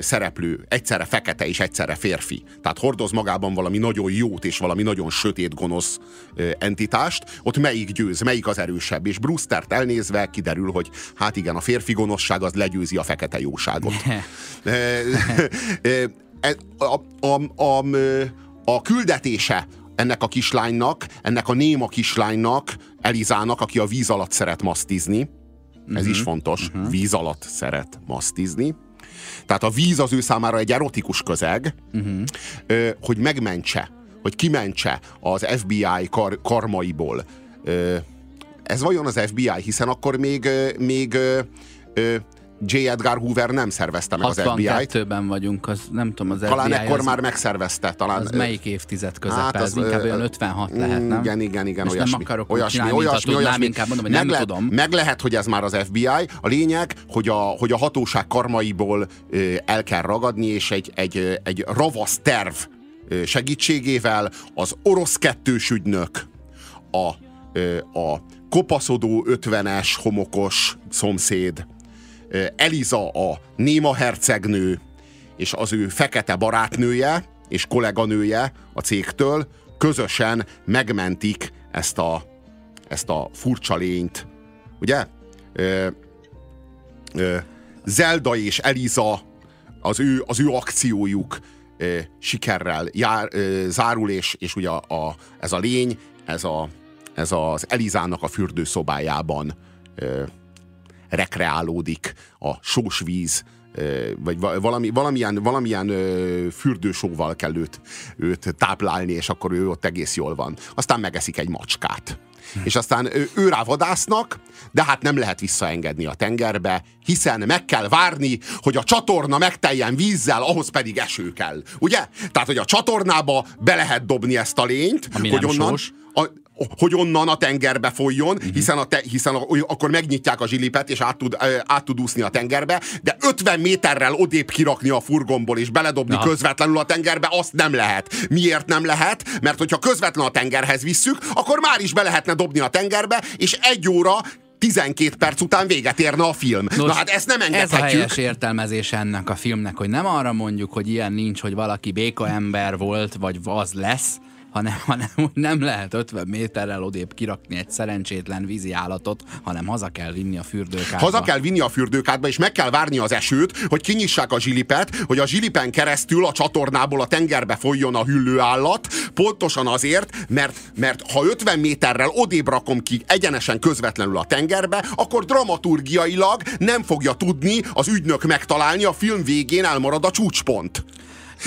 Speaker 2: szereplő egyszerre fekete és egyszerre férfi. Tehát hordoz magában valami nagyon jót és valami nagyon sötét, gonosz entitást, ott melyik győz, melyik az erősebb. És Brewstert elnézve kiderül, hogy hát igen, a férfi gonoszság az legyőzi a fekete jóságot. e- a, a, a, a küldetése ennek a kislánynak, ennek a néma kislánynak, Elizának, aki a víz alatt szeret masztizni, ez uh-huh. is fontos, uh-huh. víz alatt szeret masztizni, tehát a víz az ő számára egy erotikus közeg, uh-huh. hogy megmentse, hogy kimentse az FBI kar, karmaiból. Ez vajon az FBI? Hiszen akkor még, még J. Edgar Hoover nem szervezte meg az FBI-t.
Speaker 3: 62-ben vagyunk, az nem tudom, az
Speaker 2: talán
Speaker 3: FBI
Speaker 2: ekkor
Speaker 3: az,
Speaker 2: már megszervezte. Talán,
Speaker 3: az melyik évtized közepe? Hát az, inkább olyan 56 lehet, nem?
Speaker 2: Igen, igen, igen,
Speaker 3: Most
Speaker 2: olyasmi.
Speaker 3: nem akarok
Speaker 2: olyasmi,
Speaker 3: csinálni,
Speaker 2: olyasmi,
Speaker 3: tudnám,
Speaker 2: olyasmi.
Speaker 3: inkább mondom, hogy
Speaker 2: meg
Speaker 3: nem
Speaker 2: lehet,
Speaker 3: tudom.
Speaker 2: Meg lehet, hogy ez már az FBI. A lényeg, hogy a, hogy a hatóság karmaiból ö, el kell ragadni, és egy, egy, egy ravasz terv segítségével az orosz kettős ügynök, a, a kopaszodó ötvenes homokos szomszéd, Eliza a néma hercegnő, és az ő fekete barátnője és kolléganője a cégtől közösen megmentik ezt a, ezt a furcsa lényt. Ugye? Ö, ö, Zelda és Eliza, az ő, az ő akciójuk ö, sikerrel jár, ö, zárul, és, és ugye a, a, ez a lény, ez, a, ez az Elizának a fürdőszobájában ö, rekreálódik a sós víz, vagy valami, valamilyen, valamilyen fürdősóval kell őt, őt táplálni, és akkor ő ott egész jól van. Aztán megeszik egy macskát. És aztán ő, ő rá vadásznak, de hát nem lehet visszaengedni a tengerbe, hiszen meg kell várni, hogy a csatorna megteljen vízzel, ahhoz pedig eső kell. Ugye? Tehát, hogy a csatornába be lehet dobni ezt a lényt,
Speaker 3: Ami
Speaker 2: hogy onnan,
Speaker 3: sós.
Speaker 2: a, hogy onnan a tengerbe folyjon,
Speaker 3: Mhm.
Speaker 2: hiszen, a te, hiszen a, akkor megnyitják a zsilipet, és át tud, át tud úszni a tengerbe, de 50 méterrel odébb kirakni a furgomból, és beledobni
Speaker 3: Na.
Speaker 2: közvetlenül a tengerbe, azt nem lehet. Miért nem lehet? Mert hogyha közvetlen a tengerhez visszük, akkor már is be lehetne dobni a tengerbe, és egy óra 12 perc után véget érne a film. Nos, Na hát ezt nem
Speaker 3: Ez a
Speaker 2: engedhetjük.
Speaker 3: helyes értelmezés ennek a filmnek, hogy nem arra mondjuk, hogy ilyen nincs, hogy valaki béka ember volt, vagy az lesz, hanem, hanem hogy nem lehet 50 méterrel odébb kirakni egy szerencsétlen vízi állatot, hanem haza kell vinni a fürdőkádba.
Speaker 2: Haza kell vinni a fürdőkádba, és meg kell várni az esőt, hogy kinyissák a zsilipet, hogy a zsilipen keresztül a csatornából a tengerbe folyjon a hüllőállat, pontosan azért, mert, mert ha 50 méterrel odébb rakom ki egyenesen közvetlenül a tengerbe, akkor dramaturgiailag nem fogja tudni az ügynök megtalálni, a film végén elmarad a csúcspont.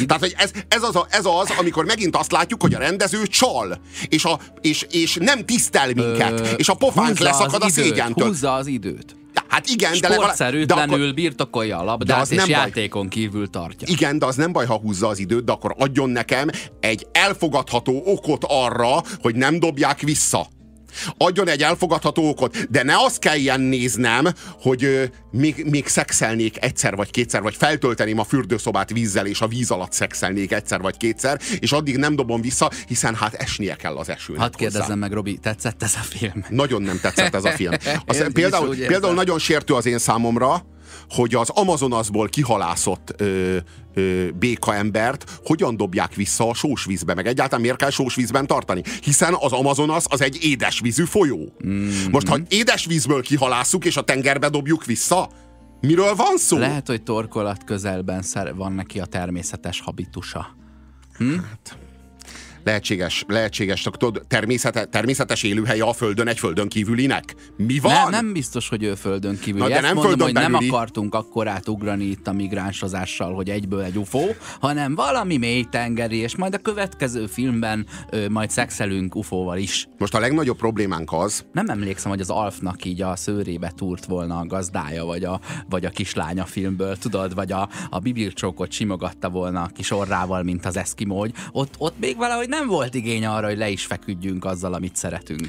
Speaker 2: Tehát, hogy ez, ez, az, a, ez az, amikor megint azt látjuk, hogy a rendező csal, és, a, és, és nem tisztel minket,
Speaker 3: Ö,
Speaker 2: és a pofánk leszakad a szégyentől.
Speaker 3: Húzza az időt.
Speaker 2: Hát igen, de legalább... De akkor,
Speaker 3: birtokolja a labdát,
Speaker 2: az
Speaker 3: és
Speaker 2: nem baj.
Speaker 3: játékon kívül tartja.
Speaker 2: igen, de az nem baj, ha húzza az időt, de akkor adjon nekem egy elfogadható okot arra, hogy nem dobják vissza. Adjon egy elfogadható okot, de ne azt kelljen néznem, hogy ö, még, még szexelnék egyszer vagy kétszer, vagy feltölteném a fürdőszobát vízzel, és a víz alatt szexelnék egyszer vagy kétszer, és addig nem dobom vissza, hiszen hát esnie kell az esőnek hozzá.
Speaker 3: kérdezzem meg, Robi, tetszett ez a film?
Speaker 2: Nagyon nem tetszett ez a film. Az,
Speaker 3: Én is
Speaker 2: például, például nagyon sértő az én számomra, hogy az Amazonasból kihalászott ö, ö, békaembert hogyan dobják vissza a sósvízbe, meg egyáltalán miért kell sósvízben tartani? Hiszen az Amazonas az egy édesvízű folyó. Mm-hmm. Most, ha édesvízből kihalásszuk és a tengerbe dobjuk vissza, miről van szó?
Speaker 3: Lehet, hogy torkolat közelben van neki a természetes habitusa.
Speaker 2: Lehetséges, lehetséges, tudod, természete, természetes élőhelye a Földön egy Földön kívülinek. Mi van?
Speaker 3: Nem, nem biztos, hogy ő földön kívül.
Speaker 2: Na, de
Speaker 3: Ezt
Speaker 2: nem
Speaker 3: mondom,
Speaker 2: földön
Speaker 3: hogy nem akartunk akkor átugrani itt a migránsozással, hogy egyből egy UFO, hanem valami mélytengeri, és majd a következő filmben ö, majd szexelünk UFO-val is.
Speaker 2: Most a legnagyobb problémánk az,
Speaker 3: Nem emlékszem, hogy az Alfnak így a szőrébe túrt volna a gazdája, vagy a, vagy a kislánya filmből, tudod, vagy a, a bibircsókot simogatta volna a kis orrával, mint az eszkimógy. Ott, ott még valahogy nem volt igény arra, hogy le is feküdjünk azzal, amit szeretünk.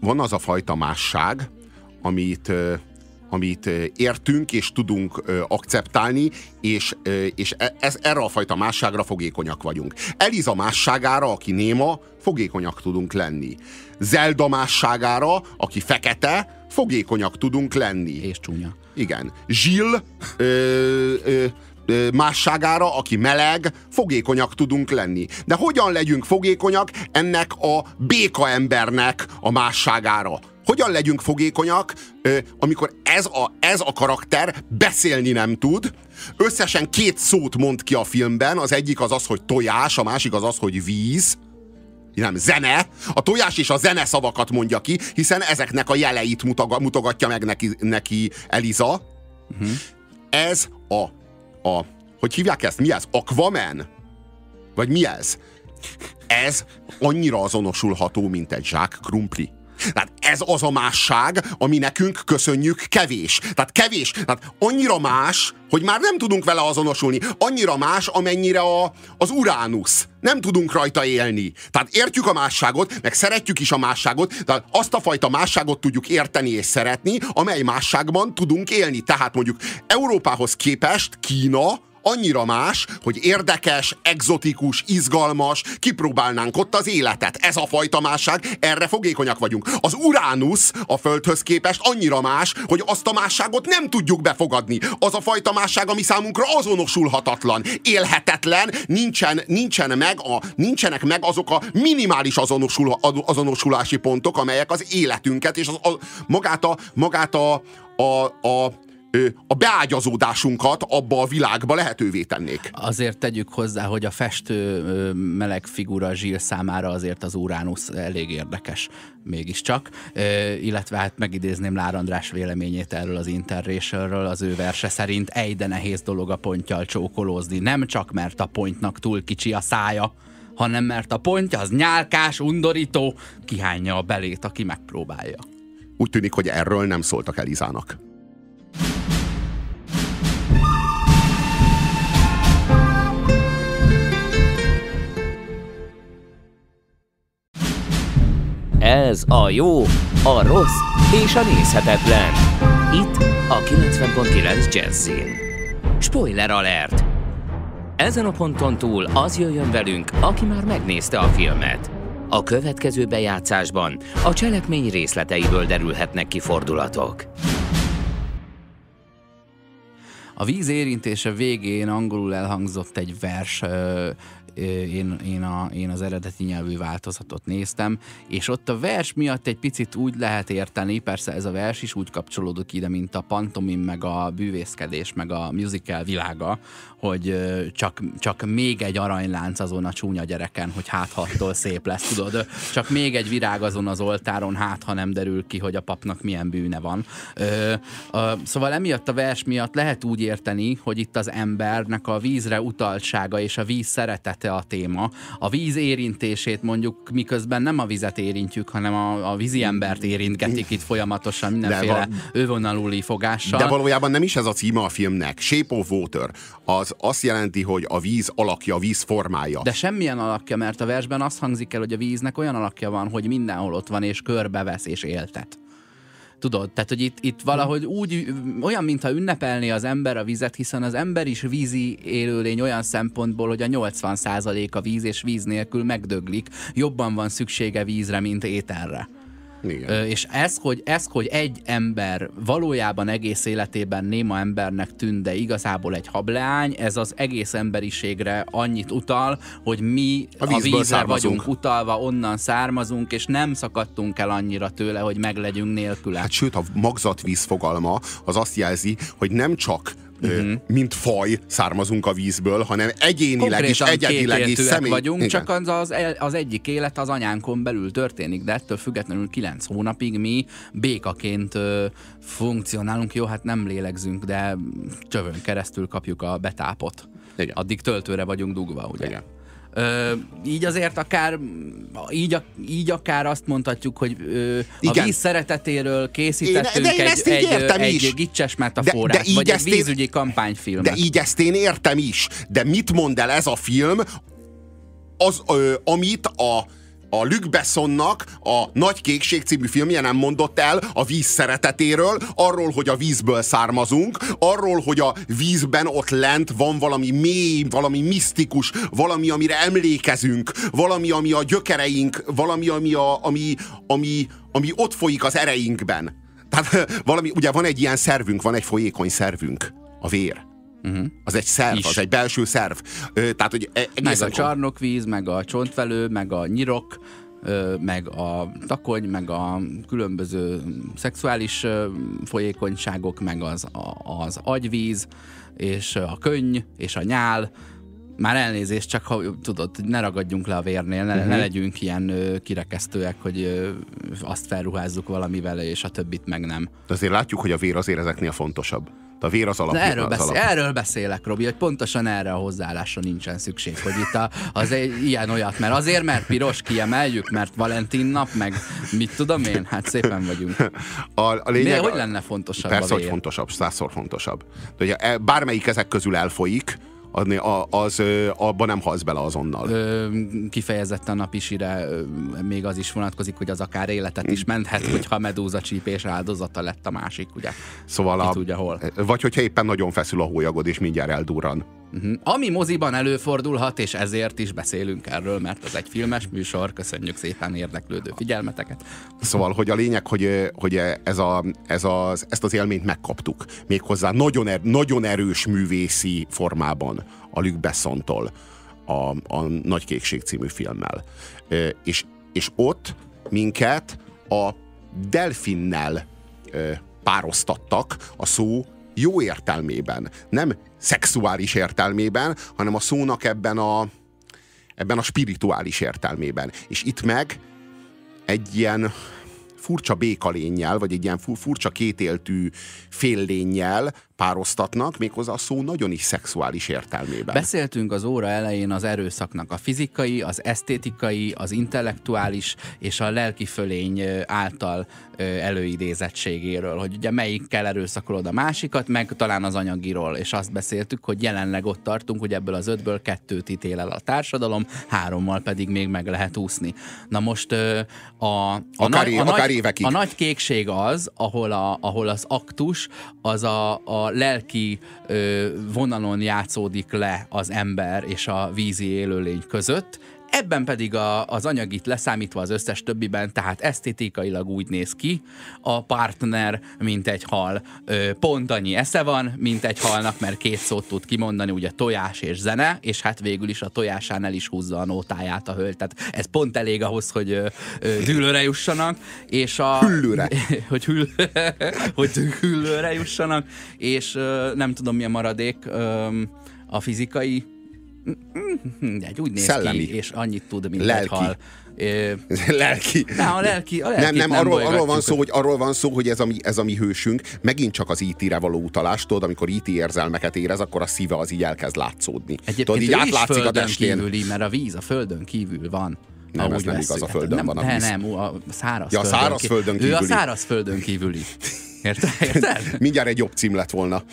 Speaker 2: van az a fajta másság, amit, amit értünk és tudunk akceptálni, és, és e- ez, erre a fajta másságra fogékonyak vagyunk. Eliza másságára, aki néma, fogékonyak tudunk lenni. Zelda másságára, aki fekete, fogékonyak tudunk lenni.
Speaker 3: És csúnya.
Speaker 2: Igen. Zsill ö, ö, másságára, aki meleg, fogékonyak tudunk lenni. De hogyan legyünk fogékonyak ennek a béka embernek a másságára? Hogyan legyünk fogékonyak, amikor ez a, ez a karakter beszélni nem tud, összesen két szót mond ki a filmben, az egyik az az, hogy tojás, a másik az az, hogy víz, nem, zene. A tojás és a zene szavakat mondja ki, hiszen ezeknek a jeleit mutogatja meg neki, neki Eliza. Uh-huh. Ez a, a, hogy hívják ezt? Mi ez? Aquaman? Vagy mi ez? Ez annyira azonosulható, mint egy zsák krumpli. Tehát ez az a másság, ami nekünk köszönjük kevés. Tehát kevés. Tehát annyira más, hogy már nem tudunk vele azonosulni. Annyira más, amennyire a, az Uránusz. Nem tudunk rajta élni. Tehát értjük a másságot, meg szeretjük is a másságot, de azt a fajta másságot tudjuk érteni és szeretni, amely másságban tudunk élni. Tehát mondjuk Európához képest Kína annyira más, hogy érdekes, egzotikus, izgalmas, kipróbálnánk ott az életet. Ez a fajta másság, erre fogékonyak vagyunk. Az Uránusz a Földhöz képest annyira más, hogy azt a másságot nem tudjuk befogadni. Az a fajta másság, ami számunkra azonosulhatatlan, élhetetlen, nincsen, nincsen meg a, nincsenek meg azok a minimális azonosul, azonosulási pontok, amelyek az életünket és az, a, magát a, magát a, a, a a beágyazódásunkat abba a világba lehetővé tennék.
Speaker 3: Azért tegyük hozzá, hogy a festő meleg figura Zsil számára azért az Uránusz elég érdekes mégiscsak, illetve hát megidézném Lár András véleményét erről az Interracialről, az ő verse szerint egy de nehéz dolog a pontjal csókolózni, nem csak mert a pontnak túl kicsi a szája, hanem mert a pontja az nyálkás, undorító, kihányja a belét, aki megpróbálja.
Speaker 2: Úgy tűnik, hogy erről nem szóltak Elizának.
Speaker 1: Ez a jó, a rossz és a nézhetetlen. Itt a 90.9 Jazzin. Spoiler alert! Ezen a ponton túl az jöjjön velünk, aki már megnézte a filmet. A következő bejátszásban a cselekmény részleteiből derülhetnek ki fordulatok.
Speaker 3: A víz érintése végén angolul elhangzott egy vers, én, én, a, én az eredeti nyelvű változatot néztem, és ott a vers miatt egy picit úgy lehet érteni, persze ez a vers is úgy kapcsolódik ide, mint a pantomim, meg a bűvészkedés, meg a musical világa, hogy csak, csak még egy aranylánc azon a csúnya gyereken, hogy hát hattól szép lesz, tudod? Csak még egy virág azon az oltáron, hát ha nem derül ki, hogy a papnak milyen bűne van. Ö, ö, szóval emiatt a vers miatt lehet úgy érteni, hogy itt az embernek a vízre utaltsága és a víz szeretete a téma. A víz érintését mondjuk miközben nem a vizet érintjük, hanem a, a vízi embert érintgetik itt folyamatosan mindenféle va- ővonalúli fogással.
Speaker 2: De valójában nem is ez a címe a filmnek. Shape of Water. Az azt jelenti, hogy a víz alakja, a víz formája.
Speaker 3: De semmilyen alakja, mert a versben azt hangzik el, hogy a víznek olyan alakja van, hogy mindenhol ott van, és körbevesz és éltet. Tudod, tehát, hogy itt, itt valahogy úgy, olyan, mintha ünnepelné az ember a vizet, hiszen az ember is vízi élőlény olyan szempontból, hogy a 80% a víz, és víz nélkül megdöglik. Jobban van szüksége vízre, mint ételre. Igen. És ez hogy, ez, hogy egy ember valójában egész életében néma embernek tűnt, de igazából egy hableány, ez az egész emberiségre annyit utal, hogy mi a, a vízre származunk. vagyunk utalva, onnan származunk, és nem szakadtunk el annyira tőle, hogy meglegyünk nélküle.
Speaker 2: Hát sőt, a magzatvíz fogalma az azt jelzi, hogy nem csak uh-huh. mint faj származunk a vízből, hanem egyénileg Konkrétan is, egyedileg is személy...
Speaker 3: vagyunk, Igen. csak az, az, az egyik élet az anyánkon belül történik, de ettől függetlenül kilenc hónapig mi békaként ö, funkcionálunk. Jó, hát nem lélegzünk, de csövön keresztül kapjuk a betápot. Igen. Addig töltőre vagyunk dugva, ugye? Igen. Ö, így azért akár így, így akár azt mondhatjuk, hogy ö, a víz szeretetéről készítettünk én, egy, egy, egy gicses metaforát, de, de vagy egy vízügyi én, kampányfilmet.
Speaker 2: De így ezt én értem is. De mit mond el ez a film, az, ö, amit a a Luc Bessonnak a Nagy Kékség című filmje nem mondott el a víz szeretetéről, arról, hogy a vízből származunk, arról, hogy a vízben ott lent van valami mély, valami misztikus, valami, amire emlékezünk, valami, ami a gyökereink, valami, ami, a, ami, ami, ami ott folyik az ereinkben. Tehát valami, ugye van egy ilyen szervünk, van egy folyékony szervünk, a vér. Uh-huh. Az egy szerv, Is. az egy belső szerv. Ö, tehát, hogy
Speaker 3: e- meg a csarnokvíz, meg a csontvelő, meg a nyirok, meg a takony, meg a különböző szexuális folyékonyságok, meg az, az agyvíz, és a könny, és a nyál, már elnézést, csak ha tudod, ne ragadjunk le a vérnél, ne, uh-huh. ne legyünk ilyen ö, kirekesztőek, hogy ö, azt felruházzuk valamivel, és a többit meg nem.
Speaker 2: De azért látjuk, hogy a vér azért ezeknél fontosabb. A vér az alap.
Speaker 3: erről, beszél,
Speaker 2: alap.
Speaker 3: erről beszélek, Robi, hogy pontosan erre a hozzáállásra nincsen szükség, hogy itt a, az egy ilyen olyat, mert azért, mert piros kiemeljük, mert Valentin nap, meg mit tudom én, hát szépen vagyunk.
Speaker 2: A, a lényeg,
Speaker 3: Mi, hogy lenne fontosabb
Speaker 2: Persze,
Speaker 3: a
Speaker 2: hogy
Speaker 3: vér?
Speaker 2: fontosabb, százszor fontosabb. De ugye e- bármelyik ezek közül elfolyik, az, az, abban nem halsz bele azonnal.
Speaker 3: Ö, kifejezetten a pisire még az is vonatkozik, hogy az akár életet is menthet, hogyha medúza csípés áldozata lett a másik, ugye?
Speaker 2: Szóval
Speaker 3: Ki
Speaker 2: a,
Speaker 3: tudja hol.
Speaker 2: Vagy hogyha éppen nagyon feszül a hólyagod, és mindjárt eldurran.
Speaker 3: Uh-huh. Ami moziban előfordulhat, és ezért is beszélünk erről, mert az egy filmes műsor. Köszönjük szépen érdeklődő figyelmeteket.
Speaker 2: Szóval, hogy a lényeg, hogy, hogy ez a, ez az, ezt az élményt megkaptuk. Méghozzá nagyon, er, nagyon erős művészi formában a Luc Bessontól a, a Nagy Kékség című filmmel. És, és ott minket a delfinnel pároztattak a szó jó értelmében. Nem szexuális értelmében, hanem a szónak ebben a, ebben a spirituális értelmében. És itt meg egy ilyen furcsa békalénnyel, vagy egy ilyen fu- furcsa kétéltű féllénnyel pároztatnak, méghozzá a szó nagyon is szexuális értelmében.
Speaker 3: Beszéltünk az óra elején az erőszaknak a fizikai, az esztétikai, az intellektuális és a lelki fölény által előidézettségéről, hogy ugye melyikkel erőszakolod a másikat, meg talán az anyagiról, és azt beszéltük, hogy jelenleg ott tartunk, hogy ebből az ötből kettőt ítél el a társadalom, hárommal pedig még meg lehet úszni. Na most a, a,
Speaker 2: Akár
Speaker 3: nagy-
Speaker 2: é-
Speaker 3: a,
Speaker 2: akár
Speaker 3: nagy,
Speaker 2: évekig.
Speaker 3: a nagy kékség az, ahol, a, ahol az aktus az a, a lelki ö, vonalon játszódik le az ember és a vízi élőlény között, Ebben pedig a, az anyagit leszámítva az összes többiben, tehát esztétikailag úgy néz ki, a partner, mint egy hal. Ö, pont annyi esze van, mint egy halnak, mert két szót tud kimondani, ugye tojás és zene, és hát végül is a tojásán el is húzza a nótáját a hölgy. Tehát ez pont elég ahhoz, hogy ö, ö, dűlőre jussanak, és a...
Speaker 2: Hüllőre.
Speaker 3: hogy, hüll, hogy hüllőre jussanak, és ö, nem tudom mi a maradék, ö, a fizikai, mindegy, úgy néz
Speaker 2: Szellemi.
Speaker 3: ki, és annyit tud, mint
Speaker 2: Lelki.
Speaker 3: egy hal.
Speaker 2: Lelki.
Speaker 3: de a lelki, a lelkit
Speaker 2: Nem, nem, arról, arról, van szó, hogy, arról van szó, hogy ez a mi, ez a mi hősünk megint csak az IT-re való utalás, tudod, amikor IT érzelmeket érez, akkor a szíve az így elkezd látszódni.
Speaker 3: Egyébként
Speaker 2: tudod, így átlátszik a testén.
Speaker 3: kívüli, mert a víz a földön kívül van.
Speaker 2: Nem,
Speaker 3: ahogy
Speaker 2: ez nem igaz,
Speaker 3: vesszük.
Speaker 2: a
Speaker 3: Hát
Speaker 2: földön
Speaker 3: nem,
Speaker 2: van a víz.
Speaker 3: nem, a száraz
Speaker 2: Ja, a szárazföldön
Speaker 3: Ő a
Speaker 2: kívüli.
Speaker 3: szárazföldön kívüli. Érted? Érted?
Speaker 2: Mindjárt egy jobb cím lett volna.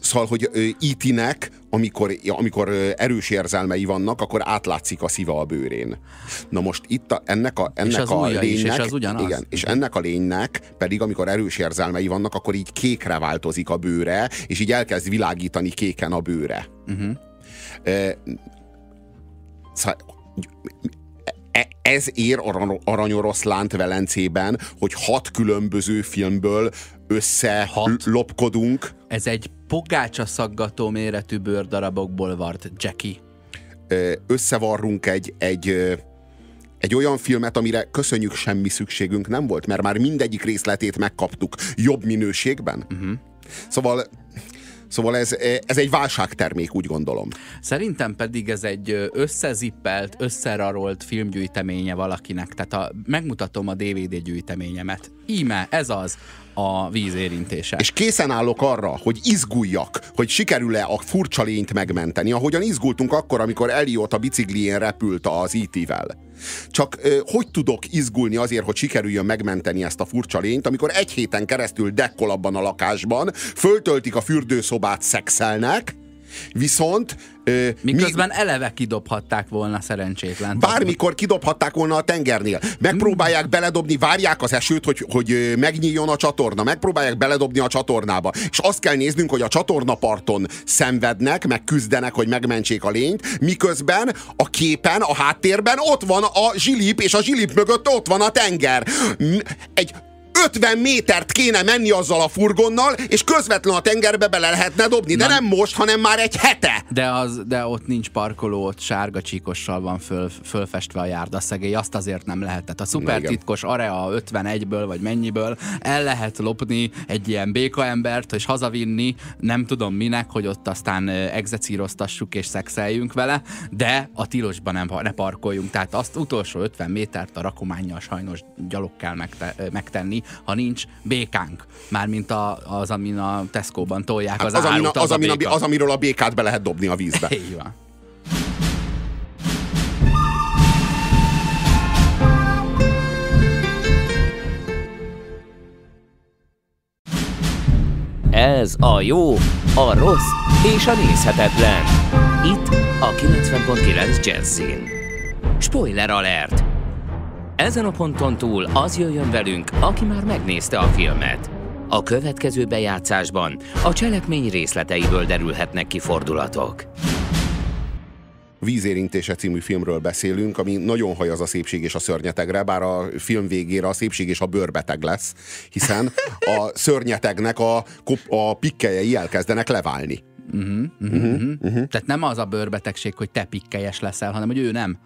Speaker 2: Szóval, hogy IT-nek, amikor, amikor erős érzelmei vannak, akkor átlátszik a szíva a bőrén. Na most itt a, ennek a, ennek
Speaker 3: az
Speaker 2: a
Speaker 3: ujja is, és
Speaker 2: lénynek,
Speaker 3: az ugyanaz.
Speaker 2: igen, és ennek a lénynek pedig, amikor erős érzelmei vannak, akkor így kékre változik a bőre, és így elkezd világítani kéken a bőre.
Speaker 3: Uh-huh.
Speaker 2: E, szóval, ez ér arany- aranyoroszlánt Velencében, hogy hat különböző filmből
Speaker 3: Hat?
Speaker 2: összelopkodunk,
Speaker 3: Ez egy pogácsa szaggató méretű bőrdarabokból vart Jackie.
Speaker 2: összevarrunk egy, egy, egy olyan filmet, amire köszönjük semmi szükségünk nem volt, mert már mindegyik részletét megkaptuk jobb minőségben. Uh-huh. Szóval, szóval ez, ez egy válságtermék, úgy gondolom.
Speaker 3: Szerintem pedig ez egy összezippelt, összerarolt filmgyűjteménye valakinek. Tehát a, megmutatom a DVD gyűjteményemet. Íme, ez az a víz érintése.
Speaker 2: És készen állok arra, hogy izguljak, hogy sikerül-e a furcsa lényt megmenteni, ahogyan izgultunk akkor, amikor Elliot a biciklién repült az IT-vel. Csak ö, hogy tudok izgulni azért, hogy sikerüljön megmenteni ezt a furcsa lényt, amikor egy héten keresztül dekkol abban a lakásban, föltöltik a fürdőszobát, szexelnek, viszont ö,
Speaker 3: Miközben eleve kidobhatták volna szerencsétlen.
Speaker 2: Bármikor kidobhatták volna a tengernél. Megpróbálják beledobni, várják az esőt, hogy, hogy megnyíljon a csatorna. Megpróbálják beledobni a csatornába. És azt kell néznünk, hogy a csatornaparton szenvednek, meg küzdenek, hogy megmentsék a lényt, miközben a képen, a háttérben ott van a zsilip, és a zsilip mögött ott van a tenger. Egy 50 métert kéne menni azzal a furgonnal, és közvetlen a tengerbe bele lehetne dobni, de
Speaker 3: Na.
Speaker 2: nem most, hanem már egy hete.
Speaker 3: De, az, de ott nincs parkoló, ott sárga csíkossal van föl, fölfestve a járdaszegély, azt azért nem lehetett. A szupertitkos Area 51-ből, vagy mennyiből el lehet lopni egy ilyen békaembert, és hazavinni, nem tudom minek, hogy ott aztán ö, execíroztassuk és szexeljünk vele, de a tilosban nem, ne parkoljunk. Tehát azt utolsó 50 métert a rakományjal sajnos gyalog kell megte, megtenni, ha nincs békánk. Mármint a, az, amin a Tesco-ban tolják
Speaker 2: Hát
Speaker 3: az,
Speaker 2: az,
Speaker 3: árut,
Speaker 2: az,
Speaker 3: az, a
Speaker 2: amin,
Speaker 3: béka.
Speaker 2: az, amiről a békát be lehet dobni a vízbe.
Speaker 3: Így van.
Speaker 1: Ez a jó, a rossz és a nézhetetlen. Itt a 90.9 Jazzin. Spoiler alert! Ezen a ponton túl az jöjjön velünk, aki már megnézte a filmet. A következő bejátszásban a cselekmény részleteiből derülhetnek ki fordulatok.
Speaker 2: Vízérintése című filmről beszélünk, ami nagyon hajaz a szépség és a szörnyetegre, bár a film végére a szépség és a bőrbeteg lesz, hiszen a szörnyetegnek a, a pikkelyei elkezdenek leválni.
Speaker 3: Tehát nem az a bőrbetegség, hogy te pikkelyes leszel, hanem hogy ő nem.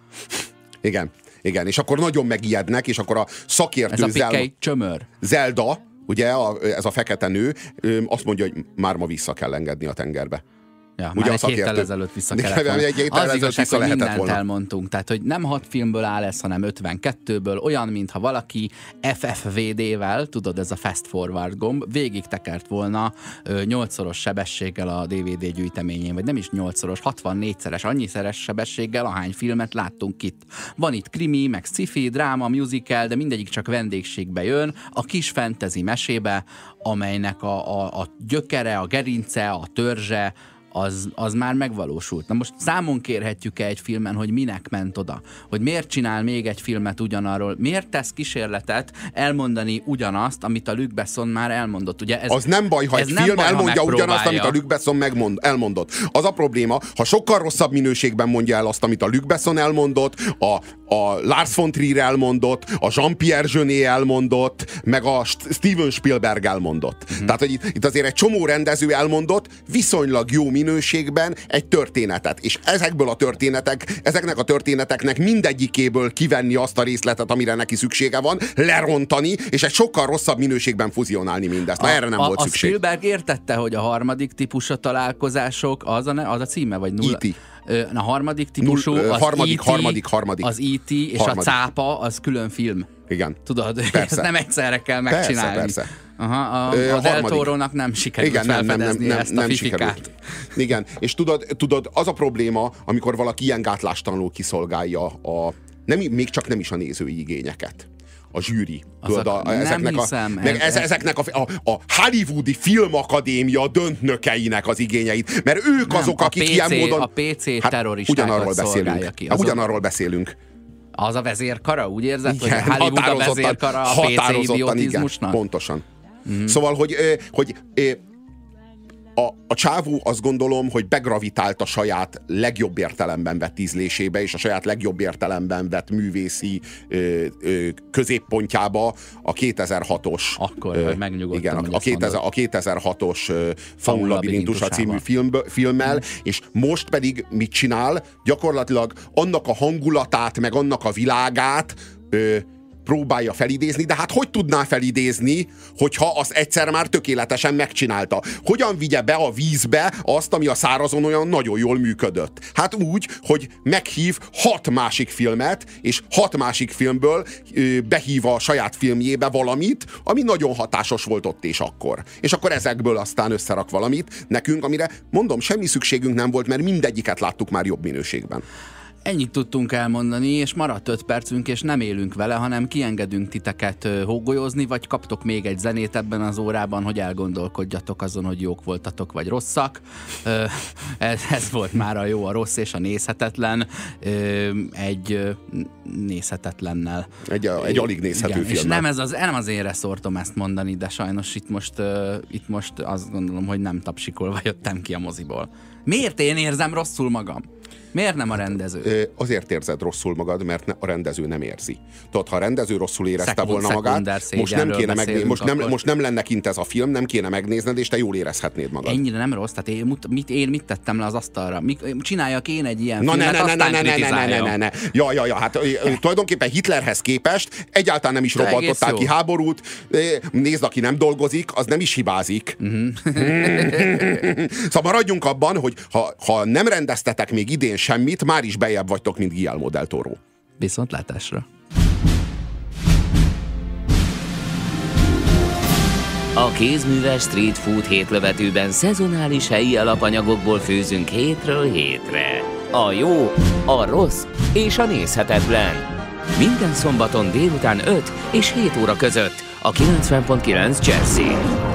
Speaker 2: Igen, igen, és akkor nagyon megijednek, és akkor a
Speaker 3: Ez
Speaker 2: szakértő
Speaker 3: a
Speaker 2: Zel-
Speaker 3: pikkely csömör.
Speaker 2: Zelda, ugye, a, ez a fekete nő, azt mondja, hogy már ma vissza kell engedni a tengerbe.
Speaker 3: Ja,
Speaker 2: Ugye
Speaker 3: már egy héttel
Speaker 2: szakértő-
Speaker 3: ezelőtt vissza kellett volna.
Speaker 2: egy héttel
Speaker 3: Az igazság,
Speaker 2: vissza
Speaker 3: hogy mindent
Speaker 2: volna.
Speaker 3: elmondtunk. Tehát, hogy nem hat filmből áll ez, hanem 52-ből. Olyan, mintha valaki FFVD-vel, tudod, ez a fast forward gomb, végig tekert volna ö, 8-szoros sebességgel a DVD gyűjteményén, vagy nem is 8-szoros, 64-szeres, annyiszeres sebességgel, ahány filmet láttunk itt. Van itt krimi, meg sci-fi, dráma, musical, de mindegyik csak vendégségbe jön, a kis fantasy mesébe, amelynek a, a, a gyökere, a gerince, a törzse, az, az már megvalósult. Na most számon kérhetjük-e egy filmen, hogy minek ment oda? Hogy miért csinál még egy filmet ugyanarról? Miért tesz kísérletet elmondani ugyanazt, amit a Luc Besson már elmondott? Ugye ez,
Speaker 2: Az nem baj, ha egy film
Speaker 3: baj,
Speaker 2: elmondja ugyanazt, amit a Luc Besson megmond, elmondott. Az a probléma, ha sokkal rosszabb minőségben mondja el azt, amit a Luc Besson elmondott, a, a Lars von Trier elmondott, a Jean-Pierre Jeunet elmondott, meg a St- Steven Spielberg elmondott.
Speaker 3: Mhm.
Speaker 2: Tehát, hogy itt, itt azért egy csomó rendező elmondott viszonylag jó minőségben egy történetet. És ezekből a történetek, ezeknek a történeteknek mindegyikéből kivenni azt a részletet, amire neki szüksége van, lerontani, és egy sokkal rosszabb minőségben fuzionálni mindezt. Na, erre nem
Speaker 3: a,
Speaker 2: volt
Speaker 3: a
Speaker 2: szükség.
Speaker 3: Spielberg értette, hogy a harmadik típusú találkozások, az a, ne- az a címe, vagy nulla?
Speaker 2: E.T..
Speaker 3: A harmadik típusú,
Speaker 2: Null-
Speaker 3: az
Speaker 2: harmadik,
Speaker 3: E.T.,
Speaker 2: harmadik, harmadik.
Speaker 3: Az E.T. és
Speaker 2: Harmadik.
Speaker 3: a cápa, az külön film.
Speaker 2: Igen.
Speaker 3: Tudod,
Speaker 2: Persze.
Speaker 3: ezt nem egyszerre kell
Speaker 2: Persze,
Speaker 3: megcsinálni.
Speaker 2: persze.
Speaker 3: Aha, a,
Speaker 2: Ö,
Speaker 3: a Del
Speaker 2: harmadik.
Speaker 3: Toro-nak nem sikerült
Speaker 2: Igen, nem, nem, nem,
Speaker 3: felfedezni
Speaker 2: nem,
Speaker 3: ezt a fifikát.
Speaker 2: sikerült. Igen, és tudod, tudod, az a probléma, amikor valaki ilyen gátlástalanul kiszolgálja a, nem, még csak nem is a nézői igényeket. A zsűri. Tudod, a,
Speaker 3: nem
Speaker 2: ezeknek,
Speaker 3: hiszem,
Speaker 2: a, meg
Speaker 3: ez-
Speaker 2: ez,
Speaker 3: ez-
Speaker 2: ezeknek a, a, a Hollywoodi Filmakadémia döntnökeinek az igényeit. Mert ők
Speaker 3: Nem,
Speaker 2: azok,
Speaker 3: a
Speaker 2: akik
Speaker 3: PC
Speaker 2: ilyen módon...
Speaker 3: a PC terroristákat
Speaker 2: ugyanarról
Speaker 3: szolgálja
Speaker 2: beszélünk.
Speaker 3: ki.
Speaker 2: Hát
Speaker 3: Azok-
Speaker 2: ugyanarról beszélünk.
Speaker 3: Az a vezérkara, úgy érzed,
Speaker 2: Igen,
Speaker 3: hogy Hollywood a vezérkara a PC idiotizmusnak?
Speaker 2: Igen, pontosan. Mm. Szóval, hogy, hogy ö, a, a csávó azt gondolom, hogy begravitált a saját legjobb értelemben vett ízlésébe, és a saját legjobb értelemben vett művészi ö, ö, középpontjába a 2006-os.
Speaker 3: Akkor,
Speaker 2: ö,
Speaker 3: hogy megnyugodtam,
Speaker 2: Igen, a,
Speaker 3: ezt
Speaker 2: 2000, a 2006-os ö, Faun labirintusa című film, filmmel, és most pedig mit csinál? Gyakorlatilag annak a hangulatát, meg annak a világát ö, próbálja felidézni, de hát hogy tudná felidézni, hogyha azt egyszer már tökéletesen megcsinálta? Hogyan vigye be a vízbe azt, ami a szárazon olyan nagyon jól működött? Hát úgy, hogy meghív hat másik filmet, és hat másik filmből ö, behív a saját filmjébe valamit, ami nagyon hatásos volt ott és akkor. És akkor ezekből aztán összerak valamit nekünk, amire mondom, semmi szükségünk nem volt, mert mindegyiket láttuk már jobb minőségben.
Speaker 3: Ennyit tudtunk elmondani, és maradt öt percünk, és nem élünk vele, hanem kiengedünk titeket hógolyozni, vagy kaptok még egy zenét ebben az órában, hogy elgondolkodjatok azon, hogy jók voltatok, vagy rosszak. Ez, ez volt már a jó, a rossz és a nézhetetlen. Egy nézhetetlennel.
Speaker 2: Egy, egy alig nézhető
Speaker 3: Igen, és
Speaker 2: film.
Speaker 3: nem, ez az, nem az én reszortom ezt mondani, de sajnos itt most, itt most azt gondolom, hogy nem tapsikolva jöttem ki a moziból. Miért én érzem rosszul magam? Miért nem a rendező?
Speaker 2: Azért érzed rosszul magad, mert a rendező nem érzi. Tudod, ha a rendező rosszul érezte
Speaker 3: Szekund,
Speaker 2: volna magát, most nem, kéne megné- most, nem, most nem lenne kint ez a film, nem kéne megnézned, és te jól érezhetnéd magad.
Speaker 3: Ennyire nem rossz, tehát én mit, én mit tettem le az asztalra? Csináljak én egy ilyen
Speaker 2: Na filmet, ne, ne, ne, ne, ne, ne, ne, ne, ne, ne. Ja, ja, ja, hát tulajdonképpen Hitlerhez képest egyáltalán nem is robbantották ki háborút. Nézd, aki nem dolgozik, az nem is hibázik. Uh-huh. szóval maradjunk abban, hogy ha, ha nem rendeztetek még idén semmit, már is bejebb vagytok, mint Guillermo del Toro.
Speaker 3: Viszontlátásra.
Speaker 1: A kézműves street food hétlövetőben szezonális helyi alapanyagokból főzünk hétről hétre. A jó, a rossz és a nézhetetlen. Minden szombaton délután 5 és 7 óra között a 90.9 Jazzy.